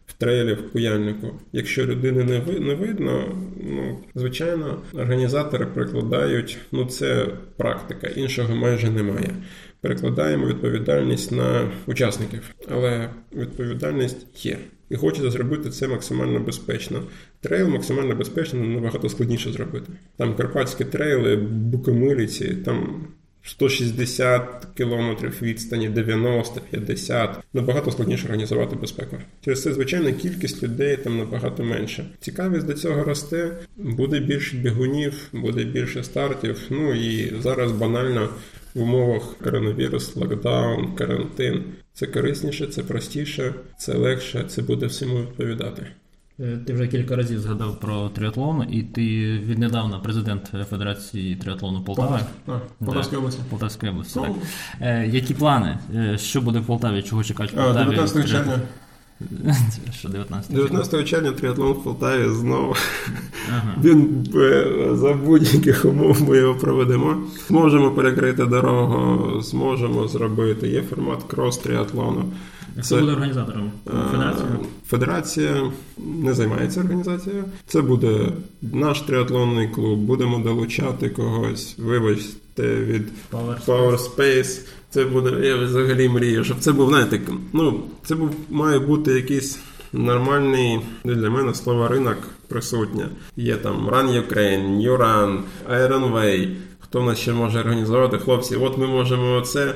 в трейлі в Куяльнику. Якщо людини не ви не видно, ну звичайно, організатори прикладають. Ну це практика, іншого майже немає. Перекладаємо відповідальність на учасників, але відповідальність є. І хочеться зробити це максимально безпечно. Трейл максимально безпечно набагато складніше зробити. Там карпатські трейли, букомиліці, там 160 кілометрів відстані, 90, 50. Набагато складніше організувати безпеку. Через це, звичайно, кількість людей там набагато менше. Цікавість до цього росте, буде більше бігунів, буде більше стартів. Ну і зараз банально в умовах коронавірус, локдаун, карантин. Це корисніше, це простіше, це легше, це буде всьому відповідати. Е, Ти вже кілька разів згадав про триатлон, і ти віднедавна президент Федерації триатлону Полтави. Полтавської області. Полтавської області. Так. Е, які плани? Е, Що буде в Полтаві? Чого чекати в Полтаві? 19 червня. <laughs> Що 19 19 червня триатлон в Полтаві знову. <laughs> Він е, за будь-яких умов ми його проведемо. Зможемо перекрити дорогу, зможемо зробити. Є формат крос-тріатлону. Хто буде організатором? Федерація? Е, Федерація не займається організацією. Це буде наш тріатлонний клуб. Будемо долучати когось. Вибачте від Power Power Space. Це буде. Я взагалі мрію, щоб це був, знаєте, ну це був має бути якийсь нормальний ну, для мене слово ринок присутнє. Є там Run Ukraine, New Run, Iron Way. Хто нас ще може організувати? Хлопці, от ми можемо це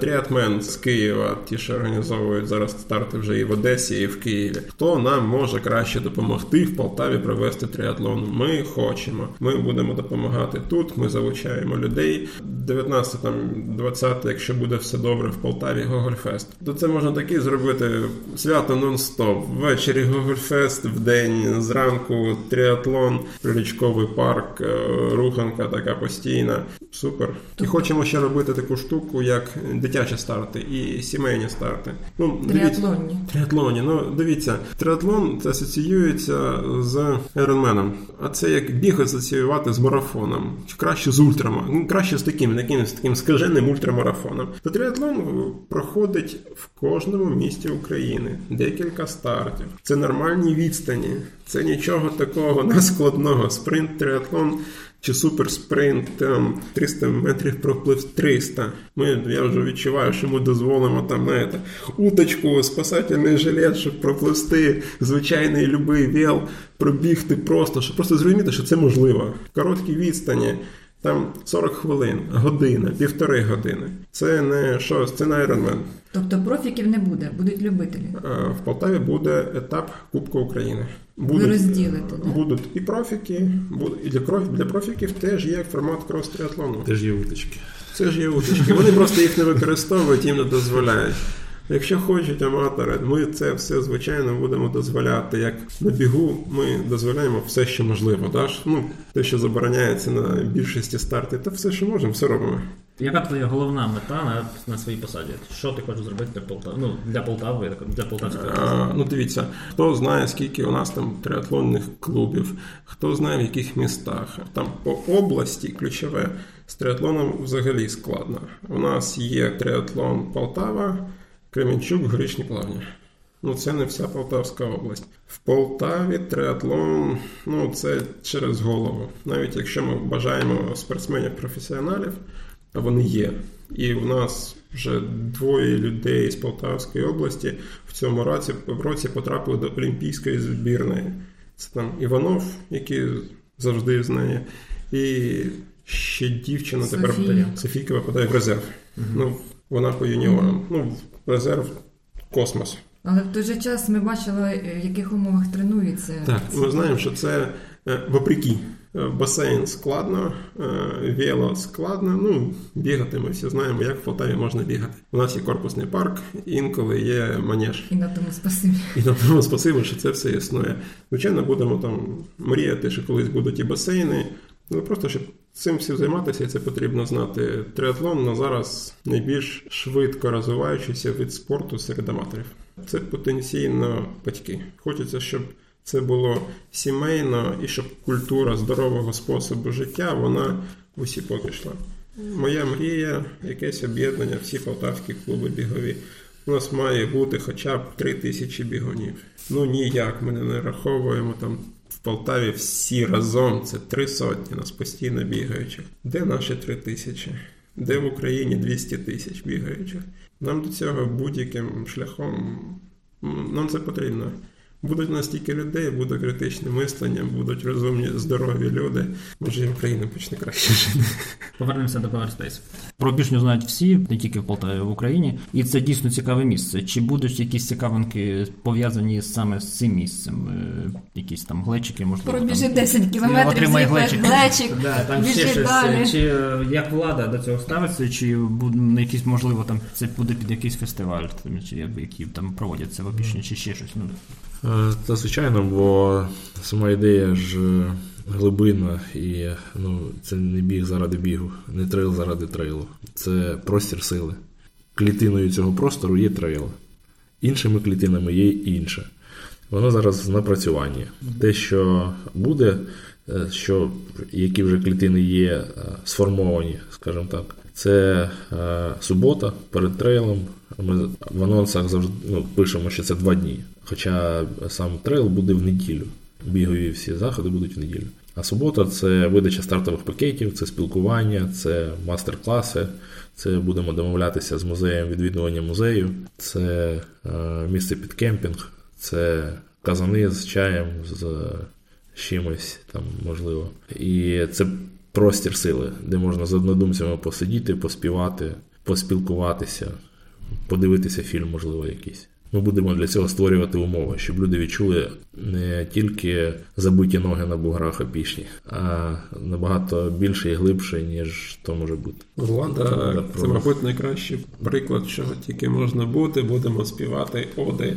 Тріатмен з Києва, ті, що організовують зараз старти вже і в Одесі, і в Києві. Хто нам може краще допомогти в Полтаві провести тріатлон? Ми хочемо. Ми будемо допомагати тут. Ми залучаємо людей. 19 там 20, якщо буде все добре в Полтаві, Гогольфест. То це можна таки зробити свято нон-стоп. Ввечері Гогольфест, в день зранку тріатлон, прилічковий парк, е, руханка така постійна. Україна. Супер. І хочемо ще робити таку штуку, як дитячі старти і сімейні старти. Ну, дивіться, Триатлонні. Триатлоні. Ну, дивіться, триатлон це асоціюється з Ironman. А це як біг асоціювати з марафоном. Чи краще з ультрама. Ну, краще з таким, якимось таким скаженим ультрамарафоном. То триатлон проходить в кожному місті України. Декілька стартів. Це нормальні відстані. Це нічого такого <laughs> наскладного. Спринт, триатлон чи суперспринт, там 300 метрів проплив 300. Ми, я вже відчуваю, що ми дозволимо там это, уточку, спасательний жилет, щоб пропливти. звичайний любий віл, пробігти просто, щоб просто зрозуміти, що це можливо. Короткі відстані. Там 40 хвилин, година, півтори години. Це не щось, це не Ironman. Тобто профіків не буде, будуть любителі. Е, В Полтаві буде етап Кубку України. Ви розділите, да? будуть і профіки, і для, кров- для профіків теж є формат крос-триатлону. Теж є уточки. Це ж є уточки. Вони просто їх не використовують, їм не дозволяють. Якщо хочуть аматори, ми це все звичайно будемо дозволяти. Як на бігу ми дозволяємо все, що можливо. Да? Ну, те, що забороняється на більшості стартів, то все, що можемо, все робимо. Яка твоя головна мета на, на своїй посаді? Що ти хочеш зробити для Полтави? Ну, для Полтави, для Полтавської? А, ну дивіться, хто знає, скільки у нас там триатлонних клубів, хто знає в яких містах. Там по області ключове з триатлоном взагалі складно. У нас є триатлон Полтава, Кременчук, Горішні Плавні. Ну, це не вся Полтавська область. В Полтаві триатлон, ну це через голову. Навіть якщо ми бажаємо спортсменів-професіоналів, а вони є. І у нас вже двоє людей з Полтавської області в цьому році, в році потрапили до Олімпійської збірної. Це там Іванов, який завжди знає, і ще дівчина тепер Софія. Софійка випадає в резерв. Ну, вона по юніорам. Ну, в резерв космос. Але в той же час ми бачили, е, в яких умовах тренуються. Так, ми знаємо, що це е, вопреки. Е, Басейн складно, вело складно. Ну, бігати ми всі знаємо, як в Полтаві можна бігати. У нас є корпусний парк, інколи є манеж. І на тому спасибі. І на тому спасибо, що це все існує. Звичайно, будемо там мріяти, що колись будуть і басейни. Ну просто щоб цим всім займатися, це потрібно знати. Триатлон на зараз найбільш швидко розвиваючийся вид спорту серед аматорів. Це потенційно батьки. Хочеться, щоб це було сімейно і щоб культура здорового способу життя вона усі покишла. Моя мрія, якесь об'єднання, всі полтавські клуби бігові. У нас має бути хоча б три тисячі бігунів. Ну ніяк ми не нараховуємо там Полтаві всі разом. Це три сотні нас постійно бігаючих. Де наші три тисячі? Де в Україні 200 тисяч бігаючих? Нам до цього будь-яким шляхом нам це потрібно. Будуть настільки людей, буде критичне мислення, будуть розумні, здорові люди. Може, і Україна почне краще жити. Повернемося до Powerspace. Про бішню знають всі, не тільки в Полтаві, в Україні, і це дійсно цікаве місце. Чи будуть якісь цікавинки пов'язані саме з цим місцем? Е, Якісь там глечики, можливо. Пробіжи 10 кілометрів, Отримай глечик. глечик, Да, там ще щось. Чи е, як влада до цього ставиться, чи буде на якісь, можливо, там це буде під якийсь фестиваль, там, чи які там проводяться в Опішні, чи ще щось. Ну, Е, Та звичайно, бо сама ідея ж е, глибинна і ну, це не біг заради бігу, не трейл заради трейлу. Це простір сили. Клітиною цього простору є трейл. Іншими клітинами є інше. Воно зараз в напрацюванні. Те, що буде, е, що які вже клітини є е, сформовані, скажімо так, це е, субота перед трейлом. Ми в анонсах завжди ну, пишемо, що це два дні. Хоча сам трейл буде в неділю. Бігові всі заходи будуть в неділю. А субота це видача стартових пакетів, це спілкування, це мастер-класи. Це будемо домовлятися з музеєм відвідування музею, це е, місце під кемпінг, це казани з чаєм, з чимось там можливо. І це простір сили, де можна з однодумцями посидіти, поспівати, поспілкуватися, подивитися фільм, можливо, якийсь. Ми будемо для цього створювати умови, щоб люди відчули не тільки забиті ноги на буграх опішні, а набагато більше і глибше, ніж то може бути. Влада, це, мабуть, найкращий приклад, чого тільки можна бути. Будемо співати оди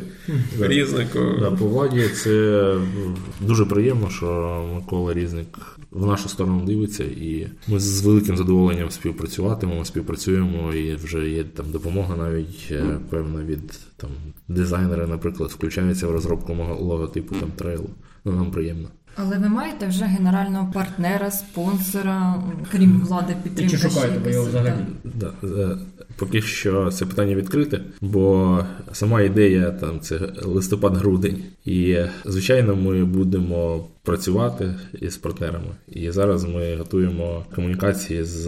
різнику. Да, по владі це дуже приємно, що Микола Різник в нашу сторону дивиться, і ми з великим задоволенням співпрацюватимемо, співпрацюємо, і вже є там допомога навіть е, певна від там дизайнери, наприклад, включаються в розробку мого логотипу там трейлу. Ну нам приємно. Але ви маєте вже генерального партнера, спонсора, крім влади підтримки? Чи шукаєте ви його взагалі? Да, е, поки що це питання відкрите, бо сама ідея там це листопад-грудень, і звичайно, ми будемо працювати із партнерами. І зараз ми готуємо комунікації з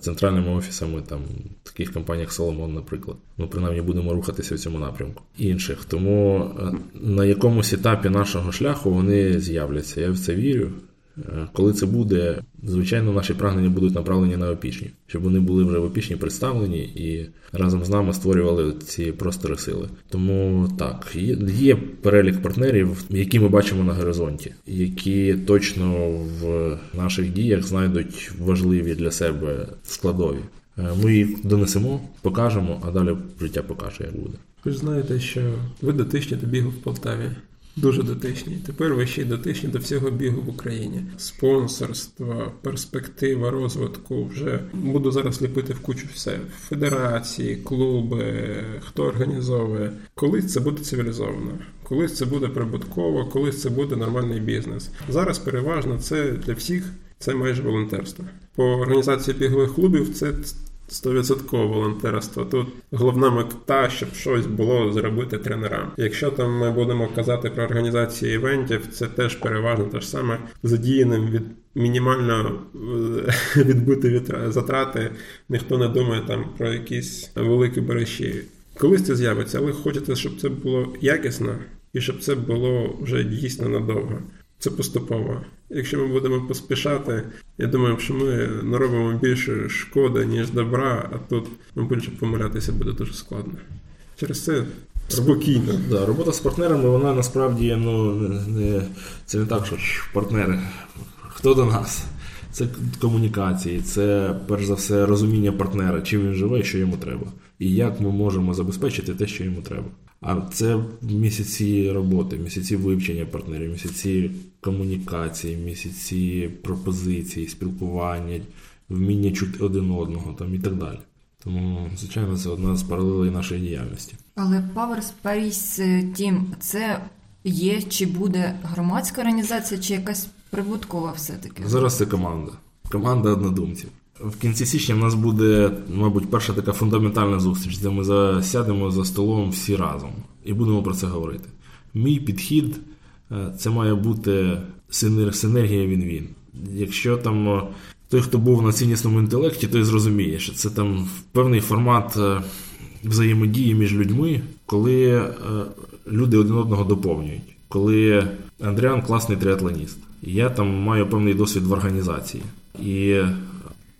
центральними офісами там таких як Solomon, наприклад. Ну, принаймні будемо рухатися в цьому напрямку інших. Тому е, на якомусь етапі нашого шляху вони з'являться. Я в це вірю. Е, Коли це буде, звичайно, наші прагнення будуть направлені на опічні, щоб вони були вже в опічні представлені і разом з нами створювали ці простори сили. Тому так, є, перелік партнерів, які ми бачимо на горизонті, які точно в наших діях знайдуть важливі для себе складові. Е, Ми їх донесемо, покажемо, а далі життя покаже, як буде. Ви ж знаєте, що ви дотичні до бігу в Полтаві. Дуже дотичні. Тепер ви ще й дотичні до всього бігу в Україні. Спонсорство, перспектива розвитку. Вже буду зараз ліпити в кучу все. Федерації, клуби, хто організовує. Колись це буде цивілізовано, колись це буде прибутково, колись це буде нормальний бізнес. Зараз переважно це для всіх це майже волонтерство. По організації бігових клубів це 100% волонтерство. Тут головна мета, щоб щось було зробити тренерам. Якщо там ми будемо казати про організацію івентів, це теж переважно те ж саме задіяним від мінімально е, <laughs> відбити затрати. Ніхто не думає там про якісь великі бережі. Колись це з'явиться, але хочете, щоб це було якісно і щоб це було вже дійсно надовго. Це поступово. Якщо ми будемо поспішати, я думаю, що ми наробимо більше шкоди, ніж добра, а тут, мабуть, помилятися буде дуже складно. Через це спокійно. Да, робота з партнерами, вона насправді ну, не, це не так, що партнери. Хто до нас? Це комунікації, це перш за все розуміння партнера, чим він живе що йому треба. І як ми можемо забезпечити те, що йому треба. А це місяці роботи, місяці вивчення партнерів, місяці комунікації, місяці пропозицій, спілкування, вміння чути один одного там, і так далі. Тому, звичайно, це одна з паралелей нашої діяльності. Але Power Space Team – це є чи буде громадська організація, чи якась прибуткова все-таки? Зараз це команда. Команда однодумців. В кінці січня в нас буде, мабуть, перша така фундаментальна зустріч, де ми засядемо за столом всі разом і будемо про це говорити. Мій підхід е, це має бути синергія він-він. Якщо там е, той, хто був на ціннісному інтелекті, той зрозуміє, що це там певний формат е, взаємодії між людьми, коли люди один одного доповнюють. Коли Андріан класний триатлоніст, я там маю певний досвід в організації. І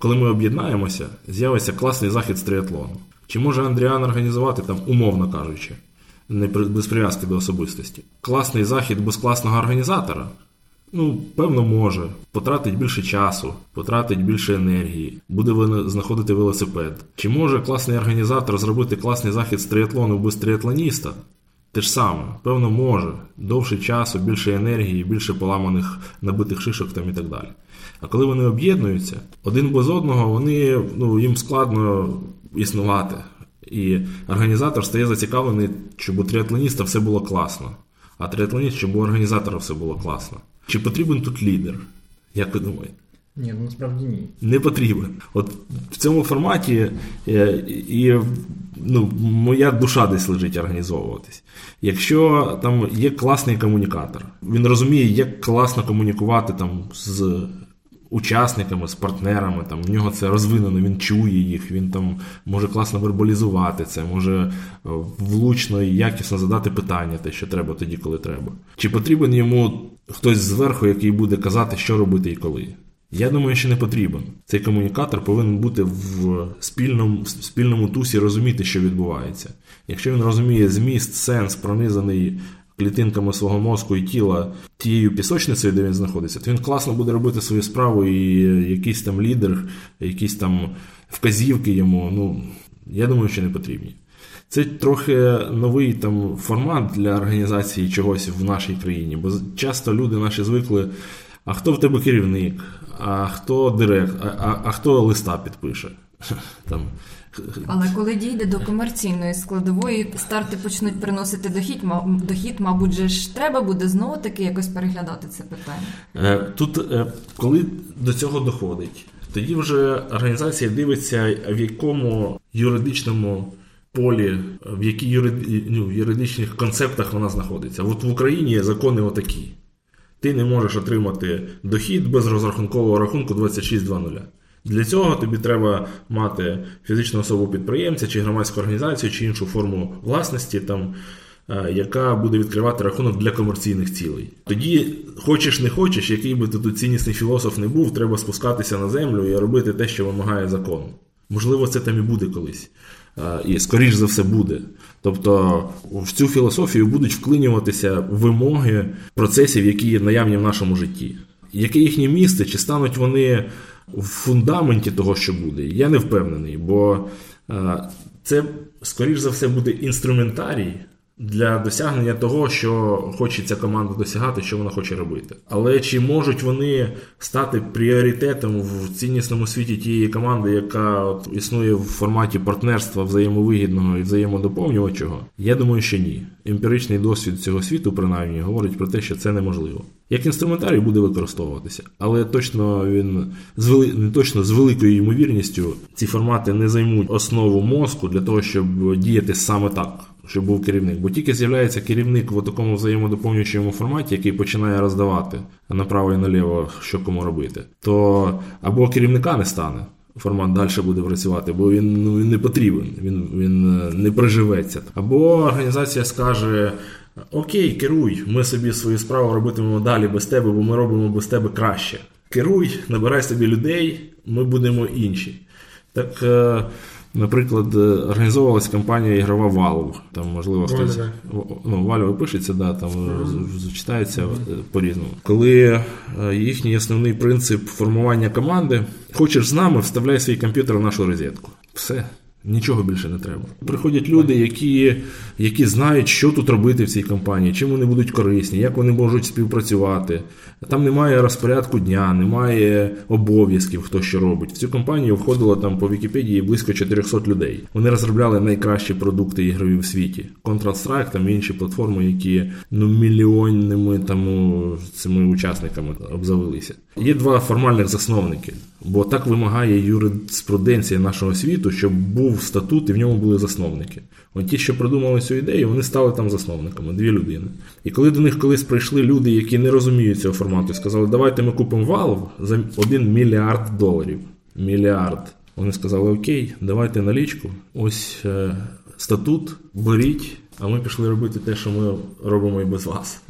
коли ми об'єднаємося, з'явиться класний захід з триатлону. Чи може Андріан організувати там, умовно кажучи, не без прив'язки до особистості, класний захід без класного організатора? Ну, певно, може. Потратить більше часу, потратить більше енергії, буде знаходити велосипед. Чи може класний організатор зробити класний захід з триатлону без триатлоніста? Те ж саме, певно, може. Довше часу, більше енергії, більше поламаних набитих шишок там і так далі. А коли вони об'єднуються, один без одного, вони, ну, їм складно існувати. І організатор стає зацікавлений, щоб у триатлоніста все було класно. А триатлоніст, щоб у організатора все було класно. Чи потрібен тут лідер? Як ви думаєте? Ні, ну насправді ні. Не потрібен. От в цьому форматі е, і ну, моя душа десь лежить організовуватись. Якщо там є класний комунікатор, він розуміє, як класно комунікувати там з учасниками, з партнерами, там в нього це розвинено, він чує їх, він там може класно вербалізувати це, може е, влучно і якісно задати питання, те, що треба тоді, коли треба. Чи потрібен йому хтось зверху, який буде казати, що робити і коли? Я думаю, що не потрібен. Цей комунікатор повинен бути в спільному в спільному тусі розуміти, що відбувається. Якщо він розуміє зміст, сенс, пронизаний клітинками свого мозку і тіла тією пісочницею, де він знаходиться, то він класно буде робити свою справу, і якийсь там лідер, якісь там вказівки йому. Ну я думаю, що не потрібні. Це трохи новий там формат для організації чогось в нашій країні, бо часто люди наші звикли. А хто в тебе керівник, а хто директ, а, а, а хто листа підпише? <laughs> Там. Але коли дійде до комерційної складової, старти почнуть приносити дохід, дохід, мабуть, же ж треба буде знову таки якось переглядати це питання. Е, тут, е, коли до цього доходить, тоді вже організація дивиться, в якому юридичному полі, в яких юриди, ну, юридичних концептах вона знаходиться. От в Україні закони отакі. Ти не можеш отримати дохід без розрахункового рахунку 26.00. Для цього тобі треба мати фізичну особу підприємця, чи громадську організацію, чи іншу форму власності, там, е, яка буде відкривати рахунок для комерційних цілей. Тоді, хочеш не хочеш, який би ти тут ціннісний філософ не був, треба спускатися на землю і робити те, що вимагає закон. Можливо, це там і буде колись. Е, і, скоріш за все, буде. Тобто в цю філософію будуть вклинюватися вимоги процесів, які є наявні в нашому житті. Яке їхнє місце, чи стануть вони в фундаменті того, що буде, я не впевнений, бо е, це, скоріш за все, буде інструментарій для досягнення того, що хоче ця команда досягати, що вона хоче робити. Але чи можуть вони стати пріоритетом в ціннісному світі тієї команди, яка існує в форматі партнерства взаємовигідного і взаємодоповнювачого? Я думаю, що ні. Емпіричний досвід цього світу, принаймні, говорить про те, що це неможливо. Як інструментарій буде використовуватися, але точно він з вели... точно з великою ймовірністю ці формати не займуть основу мозку для того, щоб діяти саме так щоб був керівник. Бо тільки з'являється керівник в такому взаємодоповнюючому форматі, який починає роздавати направо і наліво, що кому робити, то або керівника не стане. Формат далі буде працювати, бо він ну, він не потрібен, він він е, не приживеться. Або організація скаже: Окей, керуй, ми собі свою справу робитимемо далі без тебе, бо ми робимо без тебе краще. Керуй, набирай собі людей, ми будемо інші. Так е, Наприклад, е, організовувалась компанія ігрова Valve. Там, можливо, хтось ну, Valve пишеться, да, там зачитається mm-hmm. по-різному. Коли е, їхній основний принцип формування команди, хочеш з нами, вставляй свій комп'ютер в нашу розетку. Все. Нічого більше не треба. Приходять люди, які які знають, що тут робити в цій компанії, чим вони будуть корисні, як вони можуть співпрацювати. Там немає розпорядку дня, немає обов'язків, хто що робить. В цю компанію входило там по Вікіпедії близько 400 людей. Вони розробляли найкращі продукти ігрові в світі. Counter-Strike, там інші платформи, які ну мільйонними там цими учасниками обзавелися. Є два формальних засновники, бо так вимагає юриспруденція нашого світу, щоб був статут і в ньому були засновники. От ті, що придумали цю ідею, вони стали там засновниками, дві людини. І коли до них колись прийшли люди, які не розуміють цього формату, сказали, давайте ми купимо Valve за один мільярд доларів. Мільярд. Вони сказали, окей, давайте налічку. Ось е, статут, беріть, а ми пішли робити те, що ми робимо і без вас.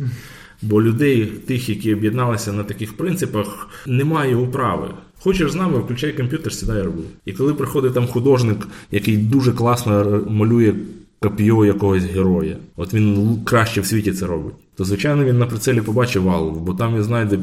Бо людей, тих, які об'єдналися на таких принципах, немає управи. Хочеш з нами, включай комп'ютер, сідай роби. І коли приходить там художник, який дуже класно малює копіо якогось героя, от він краще в світі це робить то звичайно він на прицелі побачив валу, бо там він знайде е,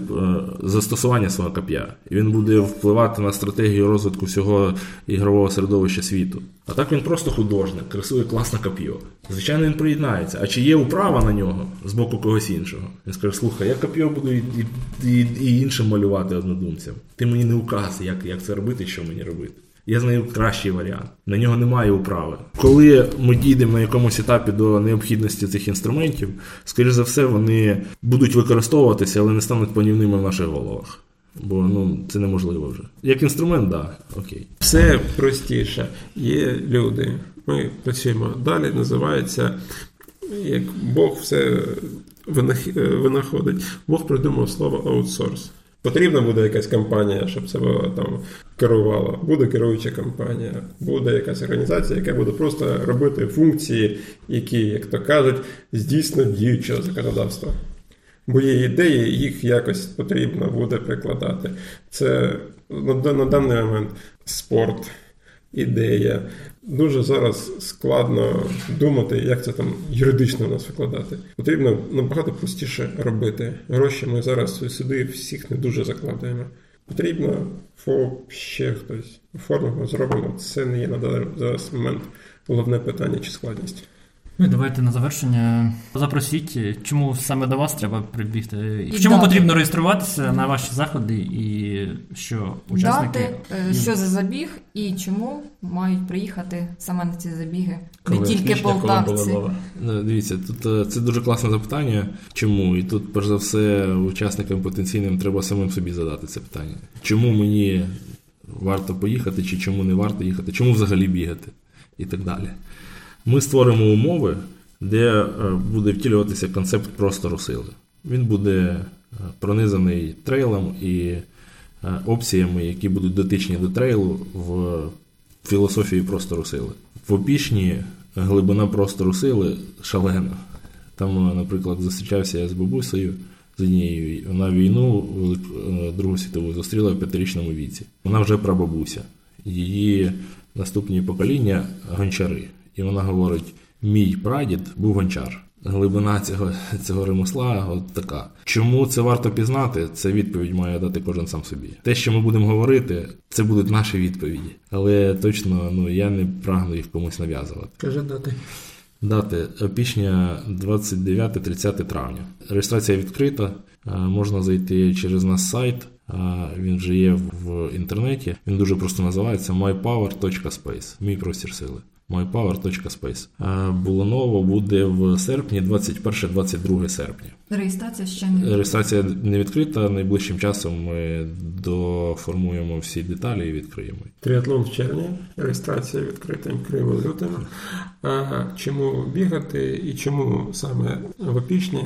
застосування свого коп'я, і він буде впливати на стратегію розвитку всього ігрового середовища світу. А так він просто художник, рисує класне коп'є. Звичайно, він приєднається. А чи є управа на нього з боку когось іншого? Він скаже, слухай, я коп'є буду і, і, і, і іншим малювати однодумцям. Ти мені не указ, як, як це робити що мені робити. Я знаю кращий варіант. На нього немає управи. Коли ми дійдемо на якомусь етапі до необхідності цих інструментів, скоріш за все, вони будуть використовуватися, але не стануть панівними в наших головах. Бо ну це неможливо вже. Як інструмент, так, да, окей. Все простіше. Є люди. Ми працюємо далі. Називається як Бог все винаходить. Бог придумав слово аутсорс. Потрібна буде якась компанія, щоб це там керувала. Буде керуюча компанія, буде якась організація, яка буде просто робити функції, які, як то кажуть, здійснюють діючого законодавства. бо є ідеї, їх якось потрібно буде прикладати. Це на даний момент спорт, ідея. Дуже зараз складно думати, як це там юридично нас викладати. Потрібно набагато простіше робити. Гроші ми зараз сюди всіх не дуже закладаємо. Потрібно ФОП, ще хтось оформимо, зробимо. Це не є на даний зараз момент головне питання чи складність. Ну і давайте на завершення запросіть, чому саме до вас треба прибігти, І чому дати. потрібно реєструватися на ваші заходи, і що учасники Дати, е, що за забіг і чому мають приїхати саме на ці забіги. Не тільки полтавці. Ну, Дивіться, тут е, це дуже класне запитання. Чому? І тут, перш за все, учасникам потенційним треба самим собі задати це питання. Чому мені варто поїхати, чи чому не варто їхати, чому взагалі бігати і так далі. Ми створимо умови, де е, буде втілюватися концепт простору сили. Він буде е, пронизаний трейлом і е, опціями, які будуть дотичні до трейлу в філософії простору сили. В опішні глибина простору сили шалена. Там, наприклад, зустрічався я з бабусею з однією. Вона війну Другу світову зустріла в п'ятирічному віці. Вона вже прабабуся. Її наступні покоління гончари. І вона говорить: мій прадід був гончар. Глибина цього, цього ремесла от така. Чому це варто пізнати? Це відповідь має дати кожен сам собі. Те, що ми будемо говорити, це будуть наші відповіді. Але точно ну я не прагну їх комусь нав'язувати. Каже дати. Дати опішня 29-30 травня. Реєстрація відкрита. Можна зайти через наш сайт. Він вже є в інтернеті. Він дуже просто називається mypower.space. Мій простір сили. mypower.space. А, Буланово буде в серпні, 21-22 серпня. Реєстрація ще не Реєстрація не відкрита. Найближчим часом ми доформуємо всі деталі і відкриємо. Тріатлон в червні, реєстрація відкрита відкриємо в лютому. А чому бігати і чому саме в опічні?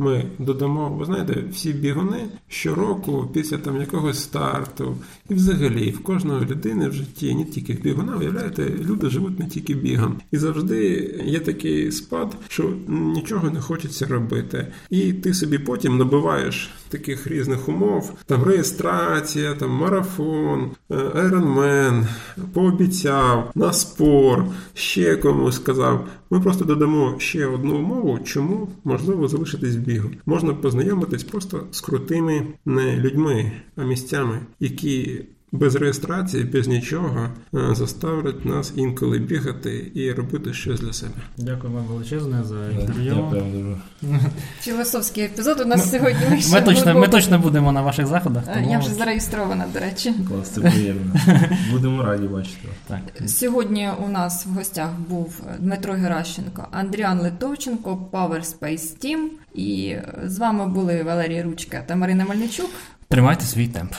Ми додамо, ви знаєте, всі бігуни щороку після там якогось старту, і взагалі в кожної людини в житті, не тільки в бігуна, виявляєте, люди живуть не тільки бігом. І завжди є такий спад, що нічого не хочеться робити. І ти собі потім набиваєш таких різних умов: там реєстрація, там марафон, айронмен, пообіцяв, на спор, ще комусь сказав. Ми просто додамо ще одну умову, чому можливо залишитись бігу. Можна познайомитись просто з крутими не людьми, а місцями, які без реєстрації, без нічого е, заставлять нас інколи бігати і робити щось для себе. Дякую вам величезне за інтерв'ю. Дякую. Філософський епізод у нас сьогодні вийшов. Ми точно, ми точно будемо на ваших заходах. Тому... Я вже зареєстрована, до речі. Клас, це приємно. <laughs> Будемо раді бачити. Так. Сьогодні у нас в гостях був Дмитро Геращенко, Андріан Литовченко, Power Space Team. І з вами були Валерій Ручка та Марина Мельничук. Тримайте свій темп.